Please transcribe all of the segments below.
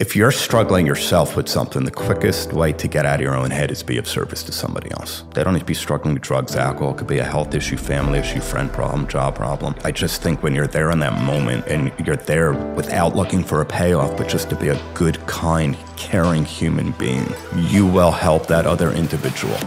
If you're struggling yourself with something, the quickest way to get out of your own head is be of service to somebody else. They don't need to be struggling with drugs, alcohol. It could be a health issue, family issue, friend problem, job problem. I just think when you're there in that moment and you're there without looking for a payoff, but just to be a good, kind, caring human being, you will help that other individual.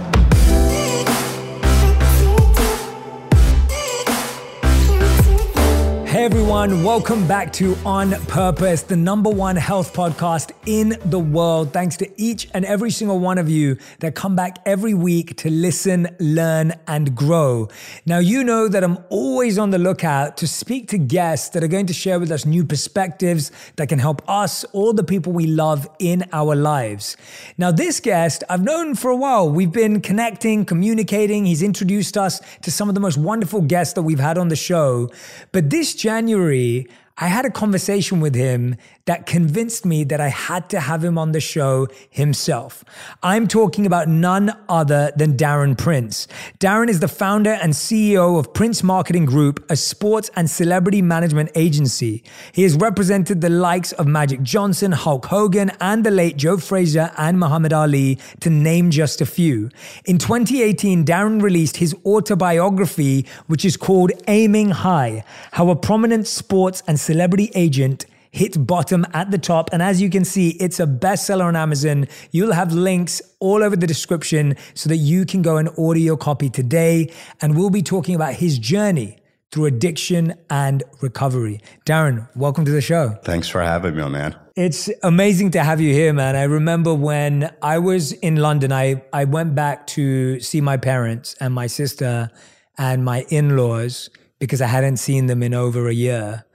Everyone, welcome back to On Purpose, the number one health podcast in the world. Thanks to each and every single one of you that come back every week to listen, learn, and grow. Now, you know that I'm always on the lookout to speak to guests that are going to share with us new perspectives that can help us, all the people we love in our lives. Now, this guest I've known for a while. We've been connecting, communicating. He's introduced us to some of the most wonderful guests that we've had on the show. But this January, I had a conversation with him that convinced me that I had to have him on the show himself. I'm talking about none other than Darren Prince. Darren is the founder and CEO of Prince Marketing Group, a sports and celebrity management agency. He has represented the likes of Magic Johnson, Hulk Hogan, and the late Joe Frazier and Muhammad Ali, to name just a few. In 2018, Darren released his autobiography, which is called Aiming High How a Prominent Sports and Celebrity Agent hit bottom at the top. And as you can see, it's a bestseller on Amazon. You'll have links all over the description so that you can go and order your copy today. And we'll be talking about his journey through addiction and recovery. Darren, welcome to the show. Thanks for having me, man. It's amazing to have you here, man. I remember when I was in London, I, I went back to see my parents and my sister and my in laws because I hadn't seen them in over a year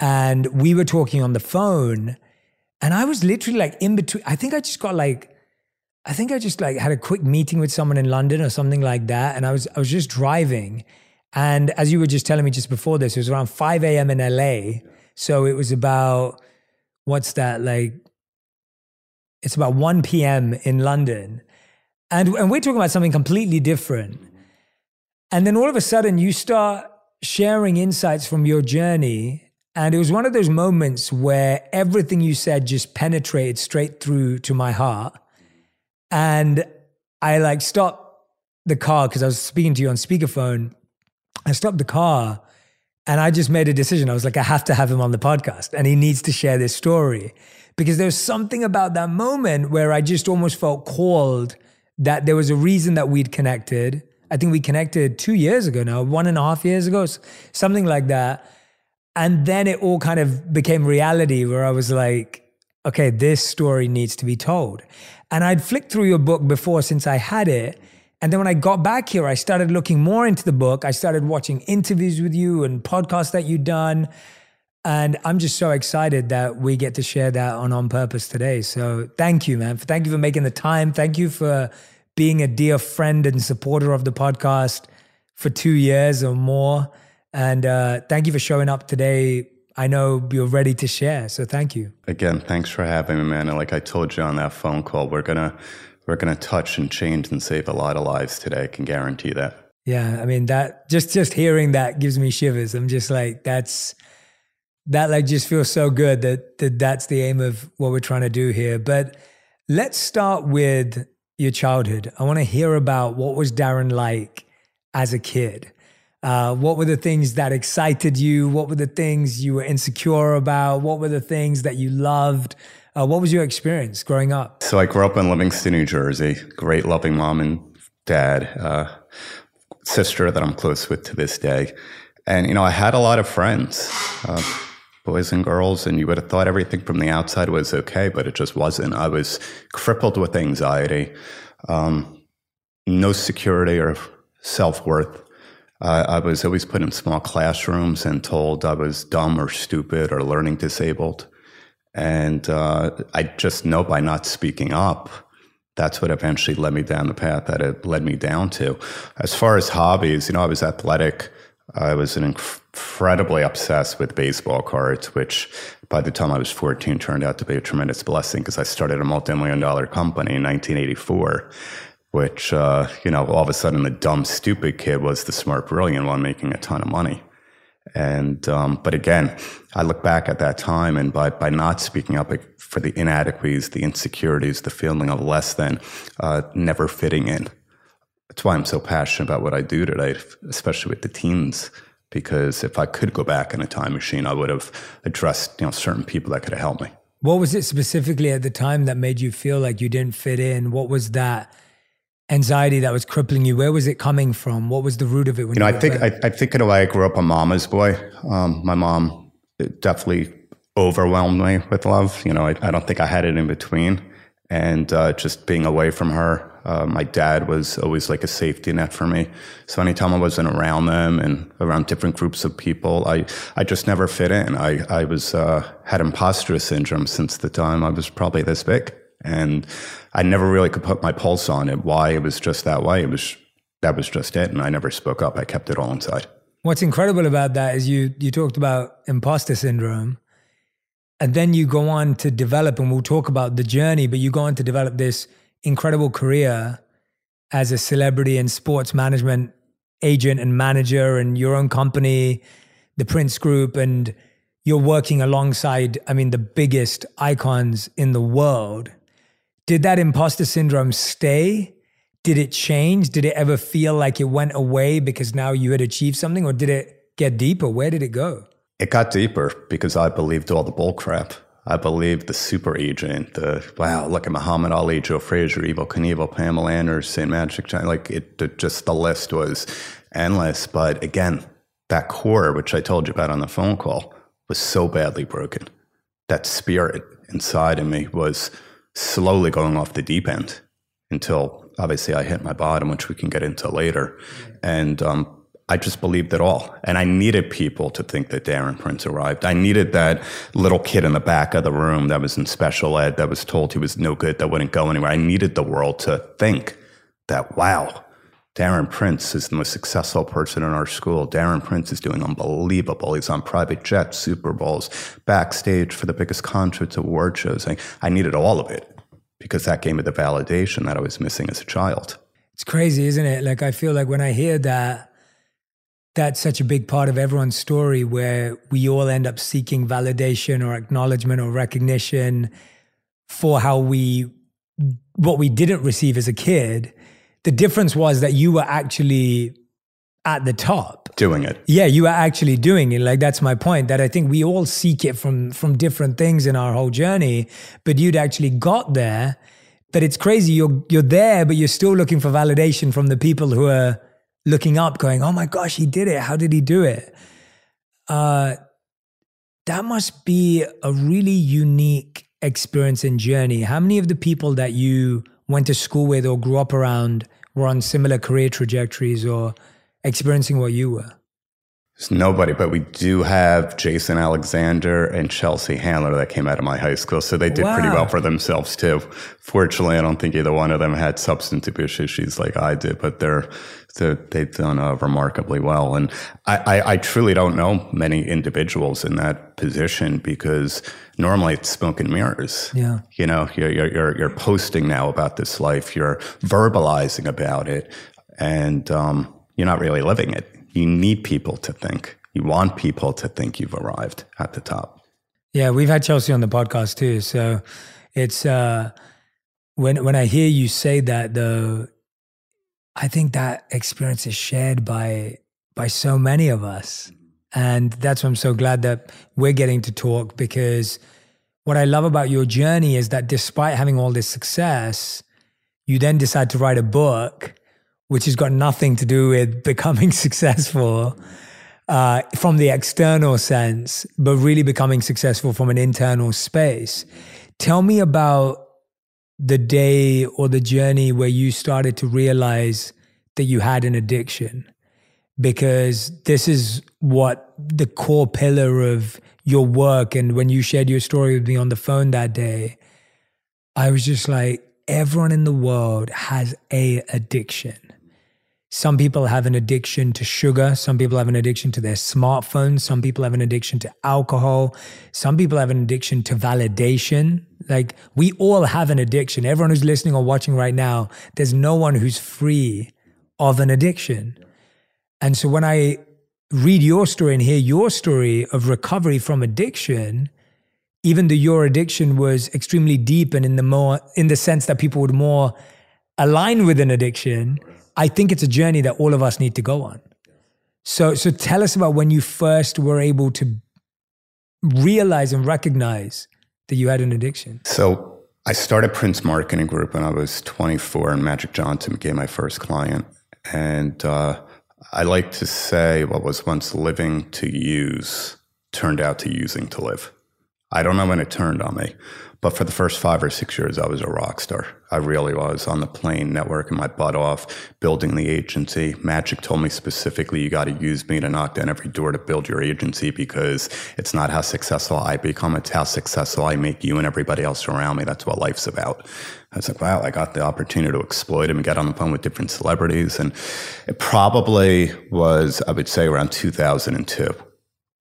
and we were talking on the phone and I was literally like in between. I think I just got like, I think I just like had a quick meeting with someone in London or something like that. And I was, I was just driving. And as you were just telling me just before this, it was around 5 a.m. in LA. So it was about, what's that? Like, it's about 1 p.m. in London. And, and we're talking about something completely different. And then all of a sudden you start sharing insights from your journey and it was one of those moments where everything you said just penetrated straight through to my heart. And I like stopped the car because I was speaking to you on speakerphone. I stopped the car and I just made a decision. I was like, I have to have him on the podcast and he needs to share this story because there's something about that moment where I just almost felt called that there was a reason that we'd connected. I think we connected two years ago now, one and a half years ago, something like that. And then it all kind of became reality where I was like, okay, this story needs to be told. And I'd flicked through your book before since I had it. And then when I got back here, I started looking more into the book. I started watching interviews with you and podcasts that you'd done. And I'm just so excited that we get to share that on On Purpose today. So thank you, man. Thank you for making the time. Thank you for being a dear friend and supporter of the podcast for two years or more. And uh, thank you for showing up today. I know you're ready to share. So thank you. Again, thanks for having me, man. And like I told you on that phone call, we're gonna we're gonna touch and change and save a lot of lives today. I can guarantee that. Yeah, I mean that just just hearing that gives me shivers. I'm just like that's that like just feels so good that, that that's the aim of what we're trying to do here. But let's start with your childhood. I want to hear about what was Darren like as a kid. Uh, what were the things that excited you? What were the things you were insecure about? What were the things that you loved? Uh, what was your experience growing up? So I grew up in Livingston, New Jersey. Great, loving mom and dad, uh, sister that I'm close with to this day, and you know I had a lot of friends. Uh, boys and girls, and you would have thought everything from the outside was okay, but it just wasn't. I was crippled with anxiety, um, no security or self worth. Uh, I was always put in small classrooms and told I was dumb or stupid or learning disabled. And uh, I just know by not speaking up, that's what eventually led me down the path that it led me down to. As far as hobbies, you know, I was athletic. I was incredibly obsessed with baseball cards, which by the time I was 14 turned out to be a tremendous blessing because I started a multi-million dollar company in 1984, which, uh, you know, all of a sudden the dumb, stupid kid was the smart, brilliant one making a ton of money. And, um, but again, I look back at that time and by, by not speaking up for the inadequacies, the insecurities, the feeling of less than, uh, never fitting in, that's why I'm so passionate about what I do today, especially with the teens. Because if I could go back in a time machine, I would have addressed you know certain people that could have helped me. What was it specifically at the time that made you feel like you didn't fit in? What was that anxiety that was crippling you? Where was it coming from? What was the root of it? you know, you I think I, I, think in a way I grew up a mama's boy. Um, my mom definitely overwhelmed me with love. You know, I, I don't think I had it in between, and uh, just being away from her uh, my dad was always like a safety net for me. So anytime I wasn't around them and around different groups of people, I, I just never fit in. I, I was, uh, had imposter syndrome since the time I was probably this big. And I never really could put my pulse on it, why it was just that way. It was, that was just it. And I never spoke up. I kept it all inside. What's incredible about that is you, you talked about imposter syndrome and then you go on to develop, and we'll talk about the journey, but you go on to develop this incredible career as a celebrity and sports management agent and manager and your own company, the Prince Group, and you're working alongside, I mean, the biggest icons in the world. Did that imposter syndrome stay? Did it change? Did it ever feel like it went away because now you had achieved something, or did it get deeper? Where did it go? It got deeper because I believed all the bull crap. I believe the super agent, the wow, look at Muhammad Ali, Joe Frazier, Evel Knievel, Pamela Anderson, Magic Johnson, like it, it, just the list was endless. But again, that core, which I told you about on the phone call, was so badly broken. That spirit inside of me was slowly going off the deep end until obviously I hit my bottom, which we can get into later. And um, I just believed it all. And I needed people to think that Darren Prince arrived. I needed that little kid in the back of the room that was in special ed that was told he was no good, that wouldn't go anywhere. I needed the world to think that, wow, Darren Prince is the most successful person in our school. Darren Prince is doing unbelievable. He's on private jets, Super Bowls, backstage for the biggest concerts, award shows. I, I needed all of it because that gave me the validation that I was missing as a child. It's crazy, isn't it? Like, I feel like when I hear that, that's such a big part of everyone's story where we all end up seeking validation or acknowledgement or recognition for how we what we didn't receive as a kid the difference was that you were actually at the top doing it yeah you were actually doing it like that's my point that i think we all seek it from from different things in our whole journey but you'd actually got there but it's crazy you're you're there but you're still looking for validation from the people who are looking up, going, "Oh my gosh, he did it! How did he do it?" Uh, that must be a really unique experience and journey. How many of the people that you went to school with or grew up around were on similar career trajectories or experiencing what you were? There's nobody, but we do have Jason Alexander and Chelsea Handler that came out of my high school. So they did wow. pretty well for themselves too. Fortunately, I don't think either one of them had substance abuse issues like I did, but they're, so they've done uh, remarkably well. And I, I, I, truly don't know many individuals in that position because normally it's smoke and mirrors. Yeah. You know, you're, you're, you're posting now about this life, you're verbalizing about it, and um, you're not really living it you need people to think. You want people to think you've arrived at the top. Yeah, we've had Chelsea on the podcast too. So it's uh when when I hear you say that though, I think that experience is shared by by so many of us. And that's why I'm so glad that we're getting to talk because what I love about your journey is that despite having all this success, you then decide to write a book which has got nothing to do with becoming successful uh, from the external sense, but really becoming successful from an internal space. Tell me about the day or the journey where you started to realize that you had an addiction, because this is what the core pillar of your work. And when you shared your story with me on the phone that day, I was just like, everyone in the world has a addiction some people have an addiction to sugar. Some people have an addiction to their smartphones. Some people have an addiction to alcohol. Some people have an addiction to validation. Like we all have an addiction. Everyone who's listening or watching right now, there's no one who's free of an addiction. And so when I read your story and hear your story of recovery from addiction, even though your addiction was extremely deep and in the more in the sense that people would more align with an addiction, I think it's a journey that all of us need to go on. So, so tell us about when you first were able to realize and recognize that you had an addiction. So, I started Prince Marketing Group when I was 24, and Magic Johnson became my first client. And uh, I like to say what was once living to use turned out to using to live. I don't know when it turned on me, but for the first five or six years, I was a rock star. I really was on the plane, networking my butt off, building the agency. Magic told me specifically, you got to use me to knock down every door to build your agency because it's not how successful I become, it's how successful I make you and everybody else around me. That's what life's about. I was like, wow, I got the opportunity to exploit him and get on the phone with different celebrities. And it probably was, I would say, around 2002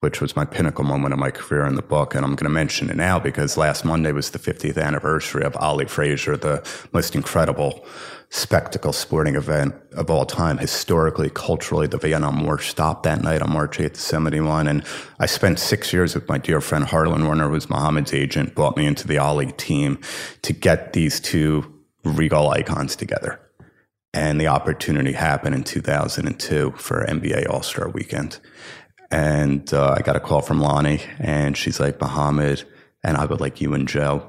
which was my pinnacle moment of my career in the book. And I'm going to mention it now because last Monday was the 50th anniversary of Ali Frazier, the most incredible spectacle sporting event of all time. Historically, culturally, the Vietnam War stopped that night on March 8th, 71. And I spent six years with my dear friend Harlan Werner, who was Muhammad's agent, brought me into the Ali team to get these two regal icons together. And the opportunity happened in 2002 for NBA All Star Weekend. And uh, I got a call from Lonnie, and she's like, Muhammad, and I would like you and Joe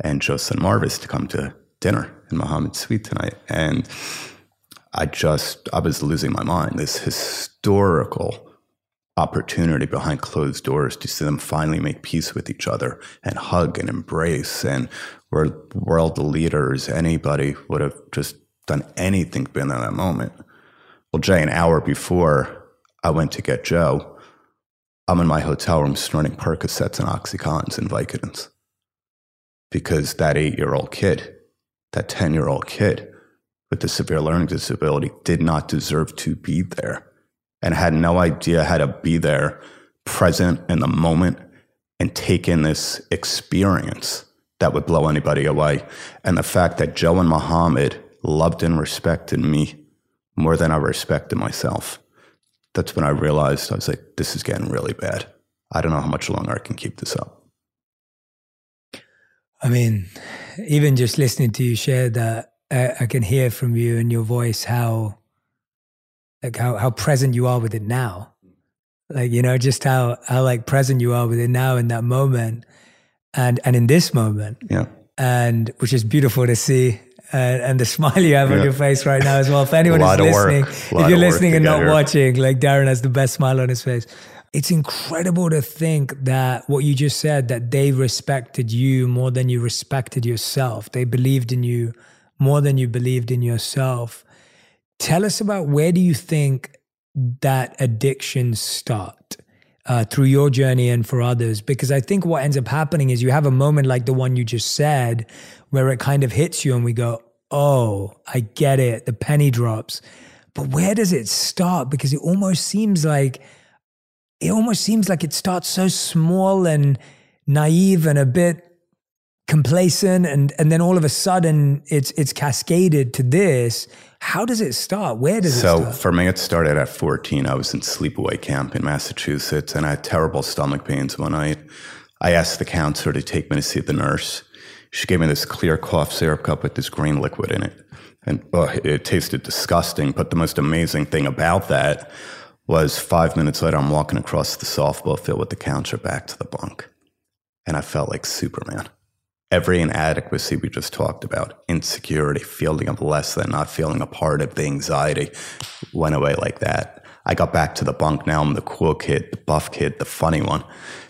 and Joseph Marvis to come to dinner in Muhammad's suite tonight. And I just, I was losing my mind. This historical opportunity behind closed doors to see them finally make peace with each other and hug and embrace. And we're world leaders. Anybody would have just done anything been in that moment. Well, Jay, an hour before I went to get Joe, I'm in my hotel room snorting Percocets and Oxycontins and Vicodins because that eight year old kid, that 10 year old kid with the severe learning disability did not deserve to be there and had no idea how to be there present in the moment and take in this experience that would blow anybody away. And the fact that Joe and Muhammad loved and respected me more than I respected myself that's when I realized I was like, this is getting really bad. I don't know how much longer I can keep this up. I mean, even just listening to you share that, I, I can hear from you and your voice how, like how how present you are with it now, like you know, just how how like present you are with it now in that moment, and and in this moment, yeah, and which is beautiful to see and, and the smile you have yeah. on your face right now as well. If anyone is listening, if you're listening and not watching, like Darren has the best smile on his face. It's incredible to think that what you just said, that they respected you more than you respected yourself. They believed in you more than you believed in yourself. Tell us about where do you think that addictions start? Uh, through your journey and for others. Because I think what ends up happening is you have a moment like the one you just said, where it kind of hits you and we go, oh, I get it. The penny drops. But where does it start? Because it almost seems like, it almost seems like it starts so small and naive and a bit complacent and and then all of a sudden it's it's cascaded to this how does it start where does so it start so for me it started at 14 i was in sleepaway camp in massachusetts and i had terrible stomach pains one night i asked the counselor to take me to see the nurse she gave me this clear cough syrup cup with this green liquid in it and oh, it tasted disgusting but the most amazing thing about that was five minutes later i'm walking across the softball field with the counselor back to the bunk and i felt like superman every inadequacy we just talked about, insecurity, feeling of less than, not feeling a part of the anxiety, went away like that. I got back to the bunk. Now I'm the cool kid, the buff kid, the funny one.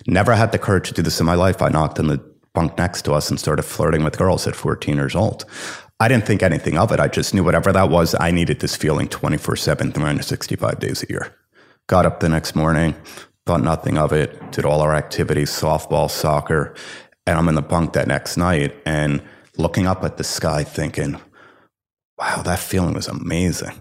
Never had the courage to do this in my life. I knocked on the bunk next to us and started flirting with girls at 14 years old. I didn't think anything of it. I just knew whatever that was, I needed this feeling 24 7, 365 days a year. Got up the next morning, thought nothing of it, did all our activities, softball, soccer, and I'm in the bunk that next night and looking up at the sky thinking, wow, that feeling was amazing.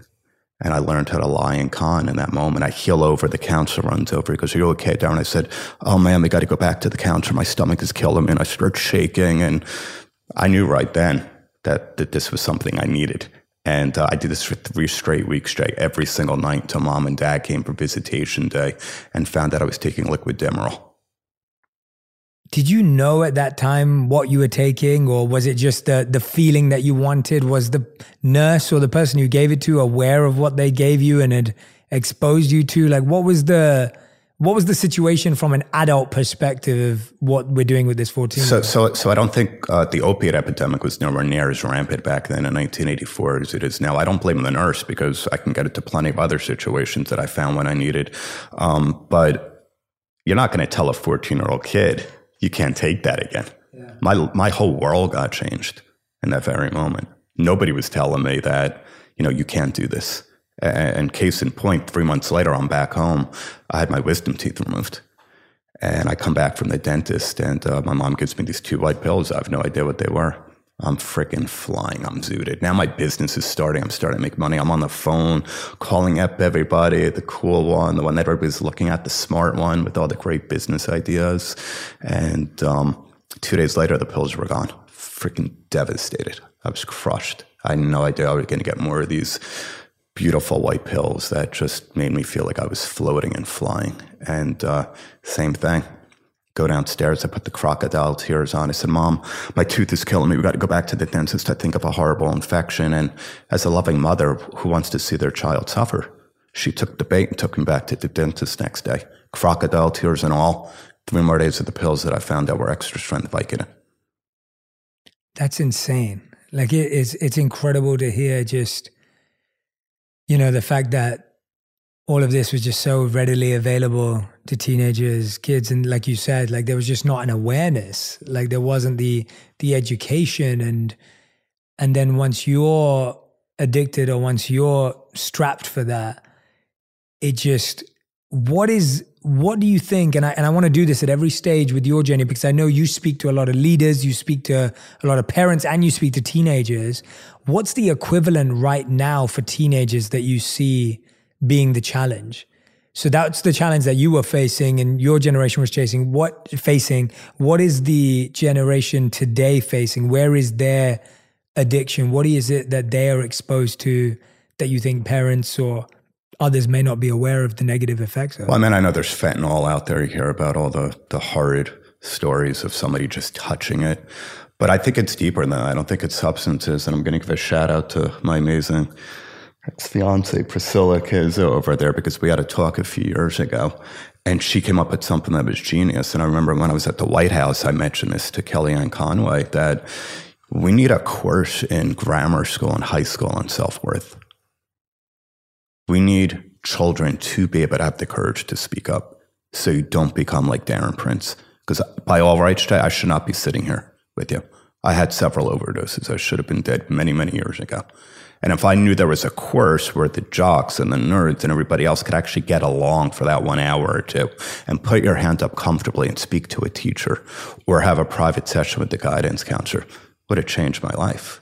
And I learned how to lie and con in that moment. I heel over, the counselor runs over. He goes, Are you okay, Darren? I said, Oh man, we got to go back to the counselor. My stomach is killing me. And I start shaking. And I knew right then that, that this was something I needed. And uh, I did this for three straight weeks straight, every single night until mom and dad came for visitation day and found out I was taking liquid Demerol did you know at that time what you were taking or was it just the the feeling that you wanted? Was the nurse or the person who gave it to aware of what they gave you and had exposed you to? Like what was the what was the situation from an adult perspective of what we're doing with this 14 so so so i don't think uh, the opiate epidemic was nowhere near as rampant back then in 1984 as it is now. I don't blame the nurse because i can get it to plenty of other situations that i found when i needed um, but you're not going to tell a 14 year old kid you can't take that again. Yeah. My, my whole world got changed in that very moment. Nobody was telling me that, you know, you can't do this. And case in point, three months later, I'm back home. I had my wisdom teeth removed. And I come back from the dentist, and uh, my mom gives me these two white pills. I have no idea what they were. I'm freaking flying. I'm zooted. Now my business is starting. I'm starting to make money. I'm on the phone calling up everybody, the cool one, the one that everybody's looking at, the smart one with all the great business ideas. And um, two days later, the pills were gone. Freaking devastated. I was crushed. I had no idea I was going to get more of these beautiful white pills that just made me feel like I was floating and flying. And uh, same thing go downstairs. I put the crocodile tears on. I said, Mom, my tooth is killing me. We got to go back to the dentist. I think of a horrible infection. And as a loving mother who wants to see their child suffer, she took the bait and took him back to the dentist next day. Crocodile tears and all. Three more days of the pills that I found that were extra strength Vicodin. That's insane. Like it is, it's incredible to hear just, you know, the fact that all of this was just so readily available to teenagers, kids, and like you said, like there was just not an awareness. Like there wasn't the the education and and then once you're addicted or once you're strapped for that, it just what is what do you think? And I and I want to do this at every stage with your journey because I know you speak to a lot of leaders, you speak to a lot of parents, and you speak to teenagers. What's the equivalent right now for teenagers that you see? Being the challenge. So that's the challenge that you were facing and your generation was chasing. What facing? What is the generation today facing? Where is their addiction? What is it that they are exposed to that you think parents or others may not be aware of the negative effects of? Well, I mean, I know there's fentanyl out there. You hear about all the the horrid stories of somebody just touching it. But I think it's deeper than that. I don't think it's substances. And I'm going to give a shout out to my amazing ex fiance Priscilla Kizzo over there because we had a talk a few years ago. And she came up with something that was genius. And I remember when I was at the White House, I mentioned this to Kellyanne Conway that We need a course in grammar school and high school on self worth. We need children to be able to have the courage to speak up so you don't become like Darren Prince. Because by all rights, Jay, I should not be sitting here with you. I had several overdoses. I should have been dead many, many years ago. And if I knew there was a course where the jocks and the nerds and everybody else could actually get along for that one hour or two and put your hand up comfortably and speak to a teacher or have a private session with the guidance counselor, would have changed my life.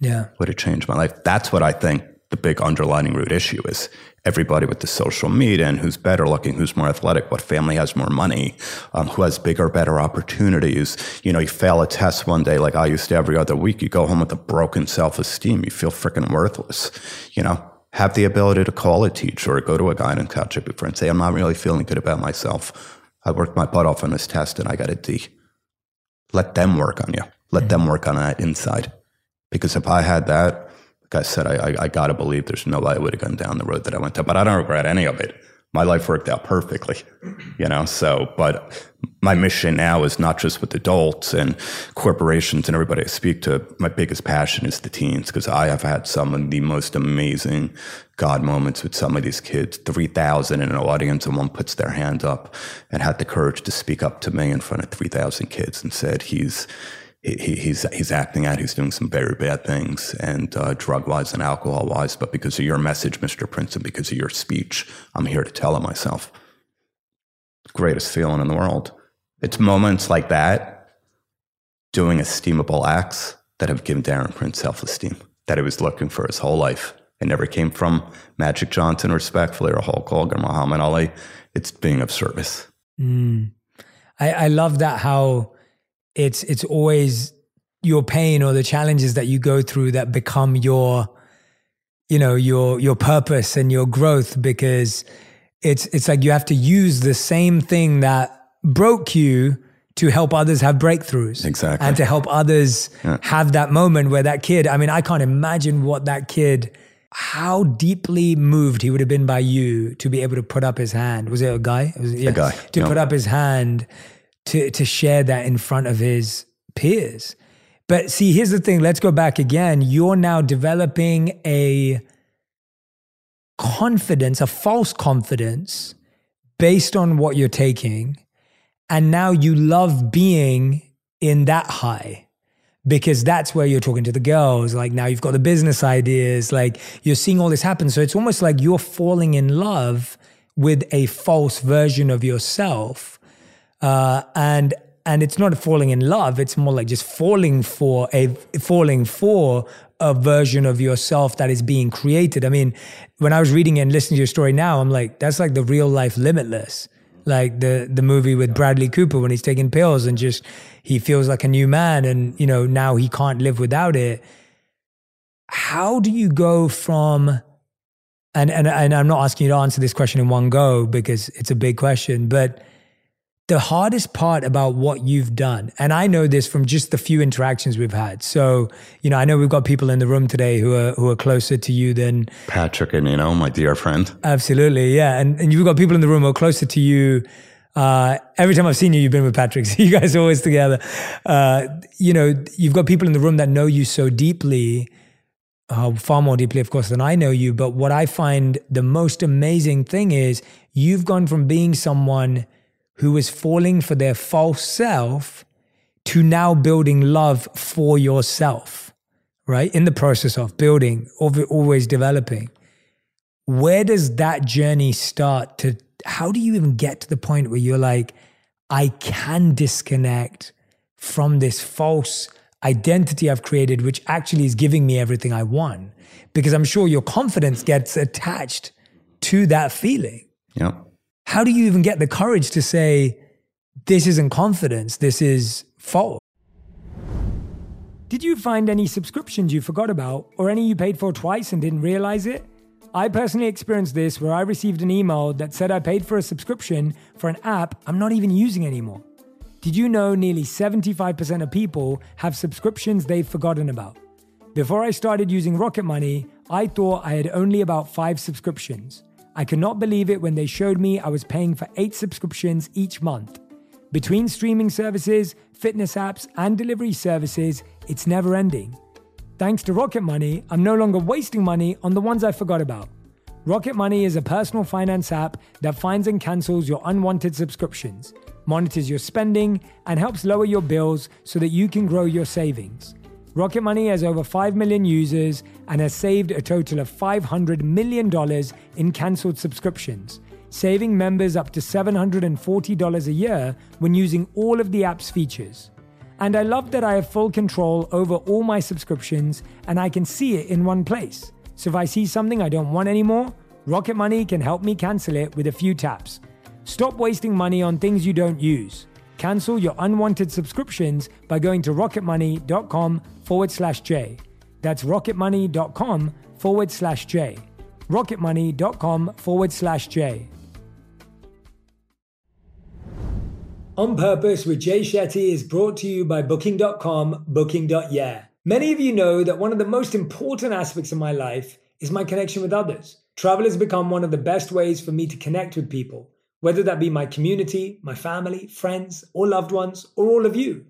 Yeah. Would have changed my life. That's what I think the big underlining root issue is everybody with the social media and who's better looking, who's more athletic, what family has more money, um, who has bigger, better opportunities. You know, you fail a test one day like I used to every other week. You go home with a broken self esteem. You feel freaking worthless. You know, have the ability to call a teacher or go to a guidance counselor before and say, I'm not really feeling good about myself. I worked my butt off on this test and I got a D. Let them work on you. Let mm-hmm. them work on that inside. Because if I had that, like I said, I, I, I got to believe there's no way I would have gone down the road that I went to, but I don't regret any of it. My life worked out perfectly, you know. So, but my mission now is not just with adults and corporations and everybody I speak to. My biggest passion is the teens because I have had some of the most amazing God moments with some of these kids. 3,000 in an audience and one puts their hand up and had the courage to speak up to me in front of 3,000 kids and said, he's, he, he's he's acting out. He's doing some very bad things, and uh, drug wise and alcohol wise. But because of your message, Mr. Prince, and because of your speech, I'm here to tell him myself. Greatest feeling in the world. It's moments like that, doing esteemable acts that have given Darren Prince self esteem that he was looking for his whole life. It never came from Magic Johnson, respectfully, or Hulk Hogan, Muhammad Ali. It's being of service. Mm. I, I love that how it's it's always your pain or the challenges that you go through that become your you know your your purpose and your growth because it's it's like you have to use the same thing that broke you to help others have breakthroughs exactly. and to help others yeah. have that moment where that kid i mean i can't imagine what that kid how deeply moved he would have been by you to be able to put up his hand. Was it a guy? It was, yeah, a guy. To put up his hand to to share that in front of his peers. But see, here's the thing. Let's go back again. You're now developing a confidence, a false confidence based on what you're taking. And now you love being in that high because that's where you're talking to the girls. Like now you've got the business ideas, like you're seeing all this happen. So it's almost like you're falling in love with a false version of yourself uh, and and it's not falling in love. It's more like just falling for a falling for a version of yourself that is being created. I mean when i was reading and listening to your story now i'm like that's like the real life limitless. Like the the movie with bradley cooper when he's taking pills and just he feels like a new man and you know now he can't live without it. How do you go from and and, and i'm not asking you to answer this question in one go because it's a big question but the hardest part about what you've done, and I know this from just the few interactions we've had. So, you know, I know we've got people in the room today who are who are closer to you than Patrick and you know, my dear friend. Absolutely, yeah. And and you've got people in the room who are closer to you. Uh, every time I've seen you, you've been with Patrick. So you guys are always together. Uh, you know, you've got people in the room that know you so deeply, uh, far more deeply, of course, than I know you. But what I find the most amazing thing is you've gone from being someone who is falling for their false self to now building love for yourself, right? In the process of building, always developing. Where does that journey start to how do you even get to the point where you're like, I can disconnect from this false identity I've created, which actually is giving me everything I want? Because I'm sure your confidence gets attached to that feeling. Yeah how do you even get the courage to say, this isn't confidence, this is fault? Did you find any subscriptions you forgot about or any you paid for twice and didn't realize it? I personally experienced this where I received an email that said I paid for a subscription for an app I'm not even using anymore. Did you know nearly 75% of people have subscriptions they've forgotten about? Before I started using Rocket Money, I thought I had only about five subscriptions. I could not believe it when they showed me I was paying for eight subscriptions each month. Between streaming services, fitness apps, and delivery services, it's never ending. Thanks to Rocket Money, I'm no longer wasting money on the ones I forgot about. Rocket Money is a personal finance app that finds and cancels your unwanted subscriptions, monitors your spending, and helps lower your bills so that you can grow your savings. Rocket Money has over 5 million users and has saved a total of $500 million in cancelled subscriptions, saving members up to $740 a year when using all of the app's features. And I love that I have full control over all my subscriptions and I can see it in one place. So if I see something I don't want anymore, Rocket Money can help me cancel it with a few taps. Stop wasting money on things you don't use. Cancel your unwanted subscriptions by going to rocketmoney.com forward slash J. That's rocketmoney.com forward slash J. rocketmoney.com forward slash J. On Purpose with Jay Shetty is brought to you by Booking.com, Booking.yeah. Many of you know that one of the most important aspects of my life is my connection with others. Travel has become one of the best ways for me to connect with people whether that be my community, my family, friends, or loved ones, or all of you.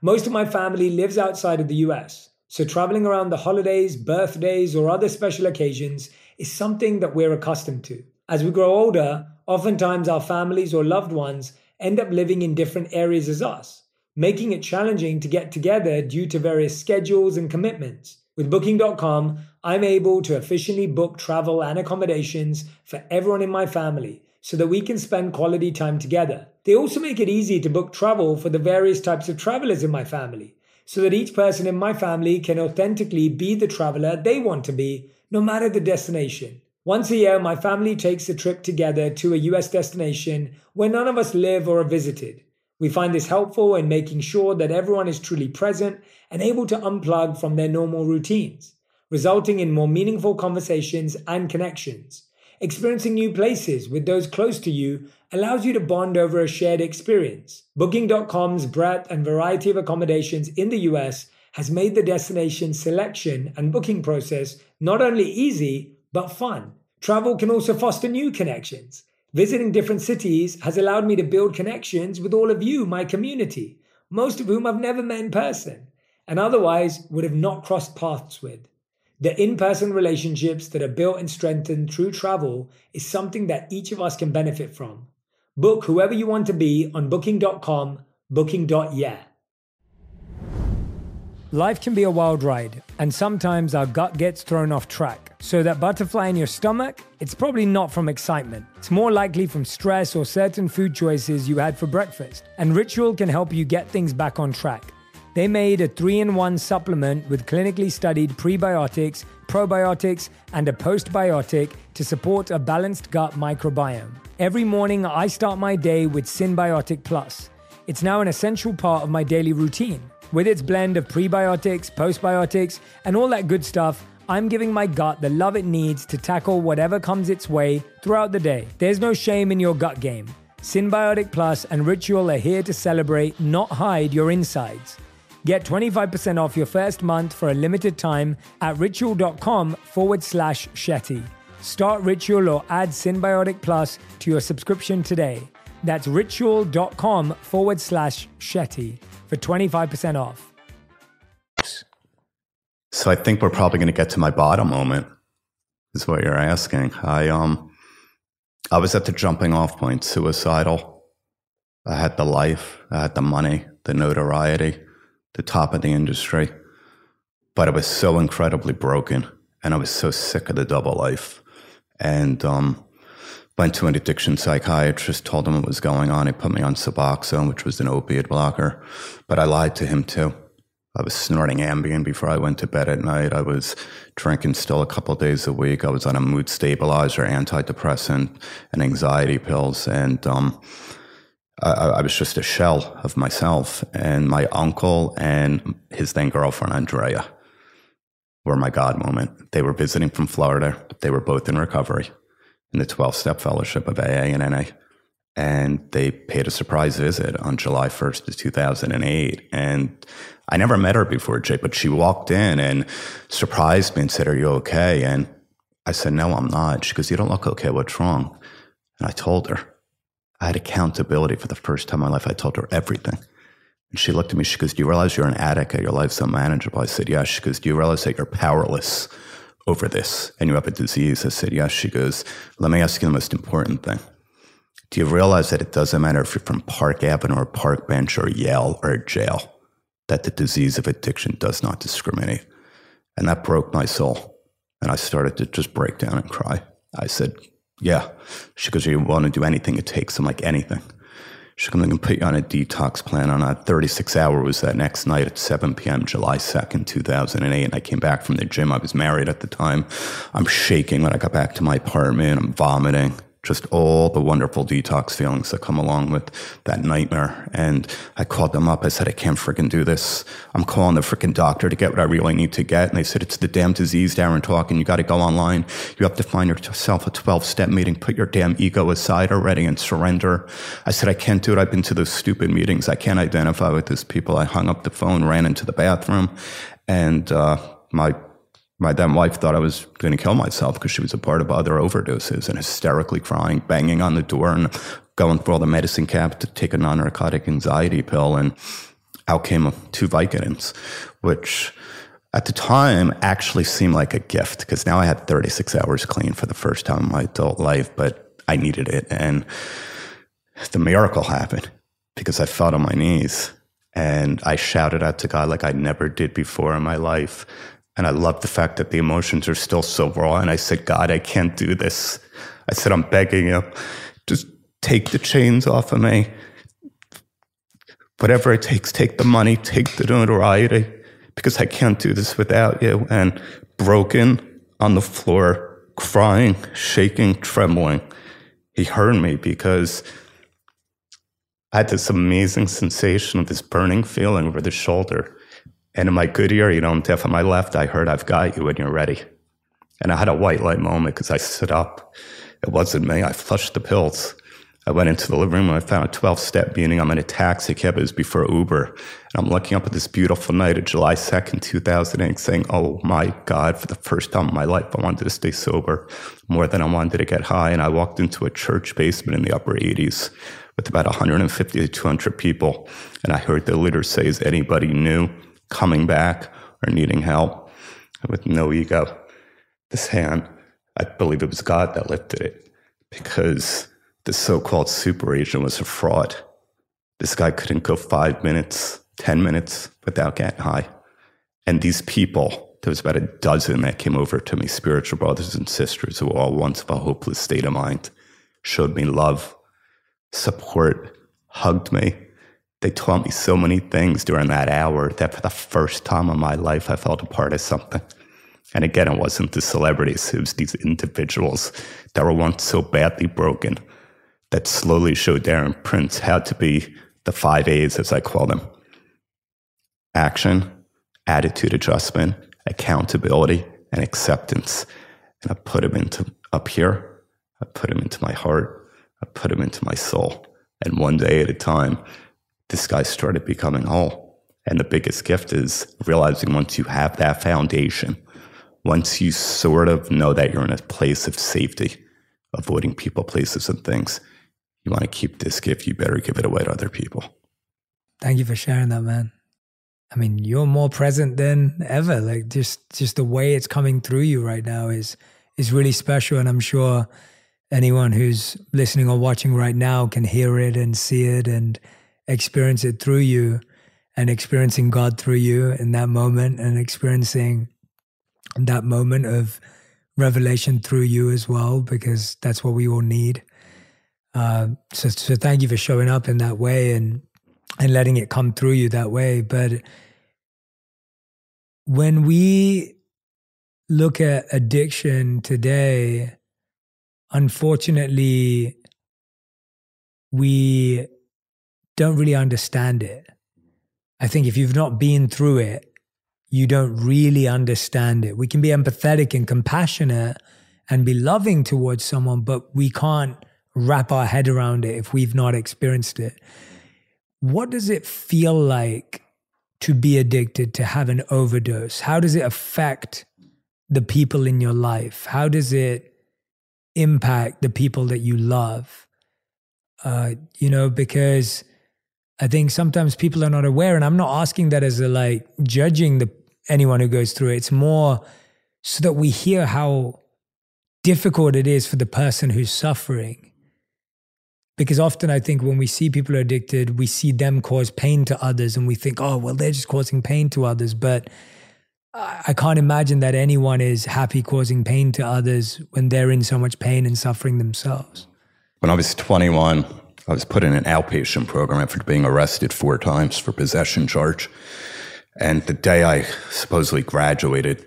Most of my family lives outside of the US, so traveling around the holidays, birthdays, or other special occasions is something that we're accustomed to. As we grow older, oftentimes our families or loved ones end up living in different areas as us, making it challenging to get together due to various schedules and commitments. With Booking.com, I'm able to efficiently book travel and accommodations for everyone in my family so that we can spend quality time together. They also make it easy to book travel for the various types of travelers in my family, so that each person in my family can authentically be the traveler they want to be, no matter the destination. Once a year, my family takes a trip together to a US destination where none of us live or are visited. We find this helpful in making sure that everyone is truly present and able to unplug from their normal routines, resulting in more meaningful conversations and connections. Experiencing new places with those close to you allows you to bond over a shared experience. Booking.com's breadth and variety of accommodations in the US has made the destination selection and booking process not only easy, but fun. Travel can also foster new connections. Visiting different cities has allowed me to build connections with all of you, my community, most of whom I've never met in person and otherwise would have not crossed paths with. The in person relationships that are built and strengthened through travel is something that each of us can benefit from. Book whoever you want to be on booking.com, booking.yeah. Life can be a wild ride, and sometimes our gut gets thrown off track. So, that butterfly in your stomach, it's probably not from excitement. It's more likely from stress or certain food choices you had for breakfast. And Ritual can help you get things back on track. They made a three in one supplement with clinically studied prebiotics, probiotics, and a postbiotic to support a balanced gut microbiome. Every morning, I start my day with Synbiotic Plus. It's now an essential part of my daily routine. With its blend of prebiotics, postbiotics, and all that good stuff, I'm giving my gut the love it needs to tackle whatever comes its way throughout the day. There's no shame in your gut game. Synbiotic Plus and Ritual are here to celebrate, not hide your insides. Get 25% off your first month for a limited time at ritual.com forward slash Shetty. Start Ritual or add Synbiotic Plus to your subscription today. That's ritual.com forward slash Shetty for 25% off. So I think we're probably going to get to my bottom moment, is what you're asking. I, um, I was at the jumping off point, suicidal. I had the life, I had the money, the notoriety the top of the industry. But I was so incredibly broken and I was so sick of the double life. And um, went to an addiction psychiatrist, told him what was going on. He put me on Suboxone, which was an opiate blocker. But I lied to him too. I was snorting Ambien before I went to bed at night. I was drinking still a couple days a week. I was on a mood stabilizer, antidepressant, and anxiety pills. And um, I, I, was just a shell of myself. And my uncle and his then girlfriend, Andrea, were my God moment. They were visiting from Florida. They were both in recovery in the 12 step fellowship of AA and NA. And they paid a surprise visit on July 1st of 2008. And I never met her before, Jay, but she walked in and surprised me and said, Are you okay? And I said, No, I'm not. She goes, You don't look okay. What's wrong? And I told her. I had accountability for the first time in my life. I told her everything. And she looked at me, she goes, Do you realize you're an addict your life's unmanageable? I said, Yes. She goes, Do you realize that you're powerless over this and you have a disease? I said, Yes. She goes, Let me ask you the most important thing. Do you realize that it doesn't matter if you're from Park Avenue or Park Bench or Yale or jail, that the disease of addiction does not discriminate? And that broke my soul. And I started to just break down and cry. I said, Yeah. She goes, You want to do anything it takes? I'm like, Anything. She goes, I'm going to put you on a detox plan. On a 36 hour was that next night at 7 p.m., July 2nd, 2008. And I came back from the gym. I was married at the time. I'm shaking when I got back to my apartment. I'm vomiting just all the wonderful detox feelings that come along with that nightmare. And I called them up. I said, I can't freaking do this. I'm calling the freaking doctor to get what I really need to get. And they said, it's the damn disease, Darren talking. You got to go online. You have to find yourself a 12 step meeting. Put your damn ego aside already and surrender. I said, I can't do it. I've been to those stupid meetings. I can't identify with those people. I hung up the phone, ran into the bathroom, and uh, my my then wife thought I was going to kill myself because she was a part of other overdoses and hysterically crying, banging on the door and going for all the medicine cabinet to take a non-narcotic anxiety pill. And out came two Vicodins, which at the time actually seemed like a gift because now I had 36 hours clean for the first time in my adult life, but I needed it. And the miracle happened because I fell on my knees and I shouted out to God like I never did before in my life. And I love the fact that the emotions are still so raw. And I said, God, I can't do this. I said, I'm begging you, just take the chains off of me. Whatever it takes, take the money, take the notoriety, because I can't do this without you. And broken on the floor, crying, shaking, trembling. He heard me because I had this amazing sensation of this burning feeling over the shoulder. And in my good ear, you know, I'm deaf on my left, I heard, I've got you when you're ready. And I had a white light moment because I stood up. It wasn't me. I flushed the pills. I went into the living room and I found a 12 step meeting. I'm in a taxi cab. It was before Uber. And I'm looking up at this beautiful night of July 2nd, 2008, saying, Oh my God, for the first time in my life, I wanted to stay sober more than I wanted to get high. And I walked into a church basement in the upper 80s with about 150 to 200 people. And I heard the leader say, Is anybody new? Coming back or needing help with no ego. This hand, I believe it was God that lifted it because the so called super agent was a fraud. This guy couldn't go five minutes, 10 minutes without getting high. And these people, there was about a dozen that came over to me, spiritual brothers and sisters who were all once of a hopeless state of mind, showed me love, support, hugged me, they taught me so many things during that hour that for the first time in my life, I felt a part of something. And again, it wasn't the celebrities, it was these individuals that were once so badly broken that slowly showed Darren Prince how to be the five A's, as I call them action, attitude adjustment, accountability, and acceptance. And I put them into up here, I put them into my heart, I put them into my soul. And one day at a time, this guy started becoming whole. And the biggest gift is realizing once you have that foundation, once you sort of know that you're in a place of safety, avoiding people, places, and things, you want to keep this gift, you better give it away to other people. Thank you for sharing that, man. I mean, you're more present than ever. Like just just the way it's coming through you right now is is really special. And I'm sure anyone who's listening or watching right now can hear it and see it and experience it through you and experiencing God through you in that moment and experiencing that moment of revelation through you as well, because that's what we all need. Uh, so, so thank you for showing up in that way and and letting it come through you that way. But when we look at addiction today, unfortunately, we don't really understand it. I think if you've not been through it, you don't really understand it. We can be empathetic and compassionate and be loving towards someone, but we can't wrap our head around it if we've not experienced it. What does it feel like to be addicted, to have an overdose? How does it affect the people in your life? How does it impact the people that you love? Uh, you know, because I think sometimes people are not aware, and I'm not asking that as a like judging the anyone who goes through it. It's more so that we hear how difficult it is for the person who's suffering. Because often I think when we see people addicted, we see them cause pain to others and we think, oh, well, they're just causing pain to others. But I can't imagine that anyone is happy causing pain to others when they're in so much pain and suffering themselves. When I was 21, I was put in an outpatient program after being arrested four times for possession charge. And the day I supposedly graduated,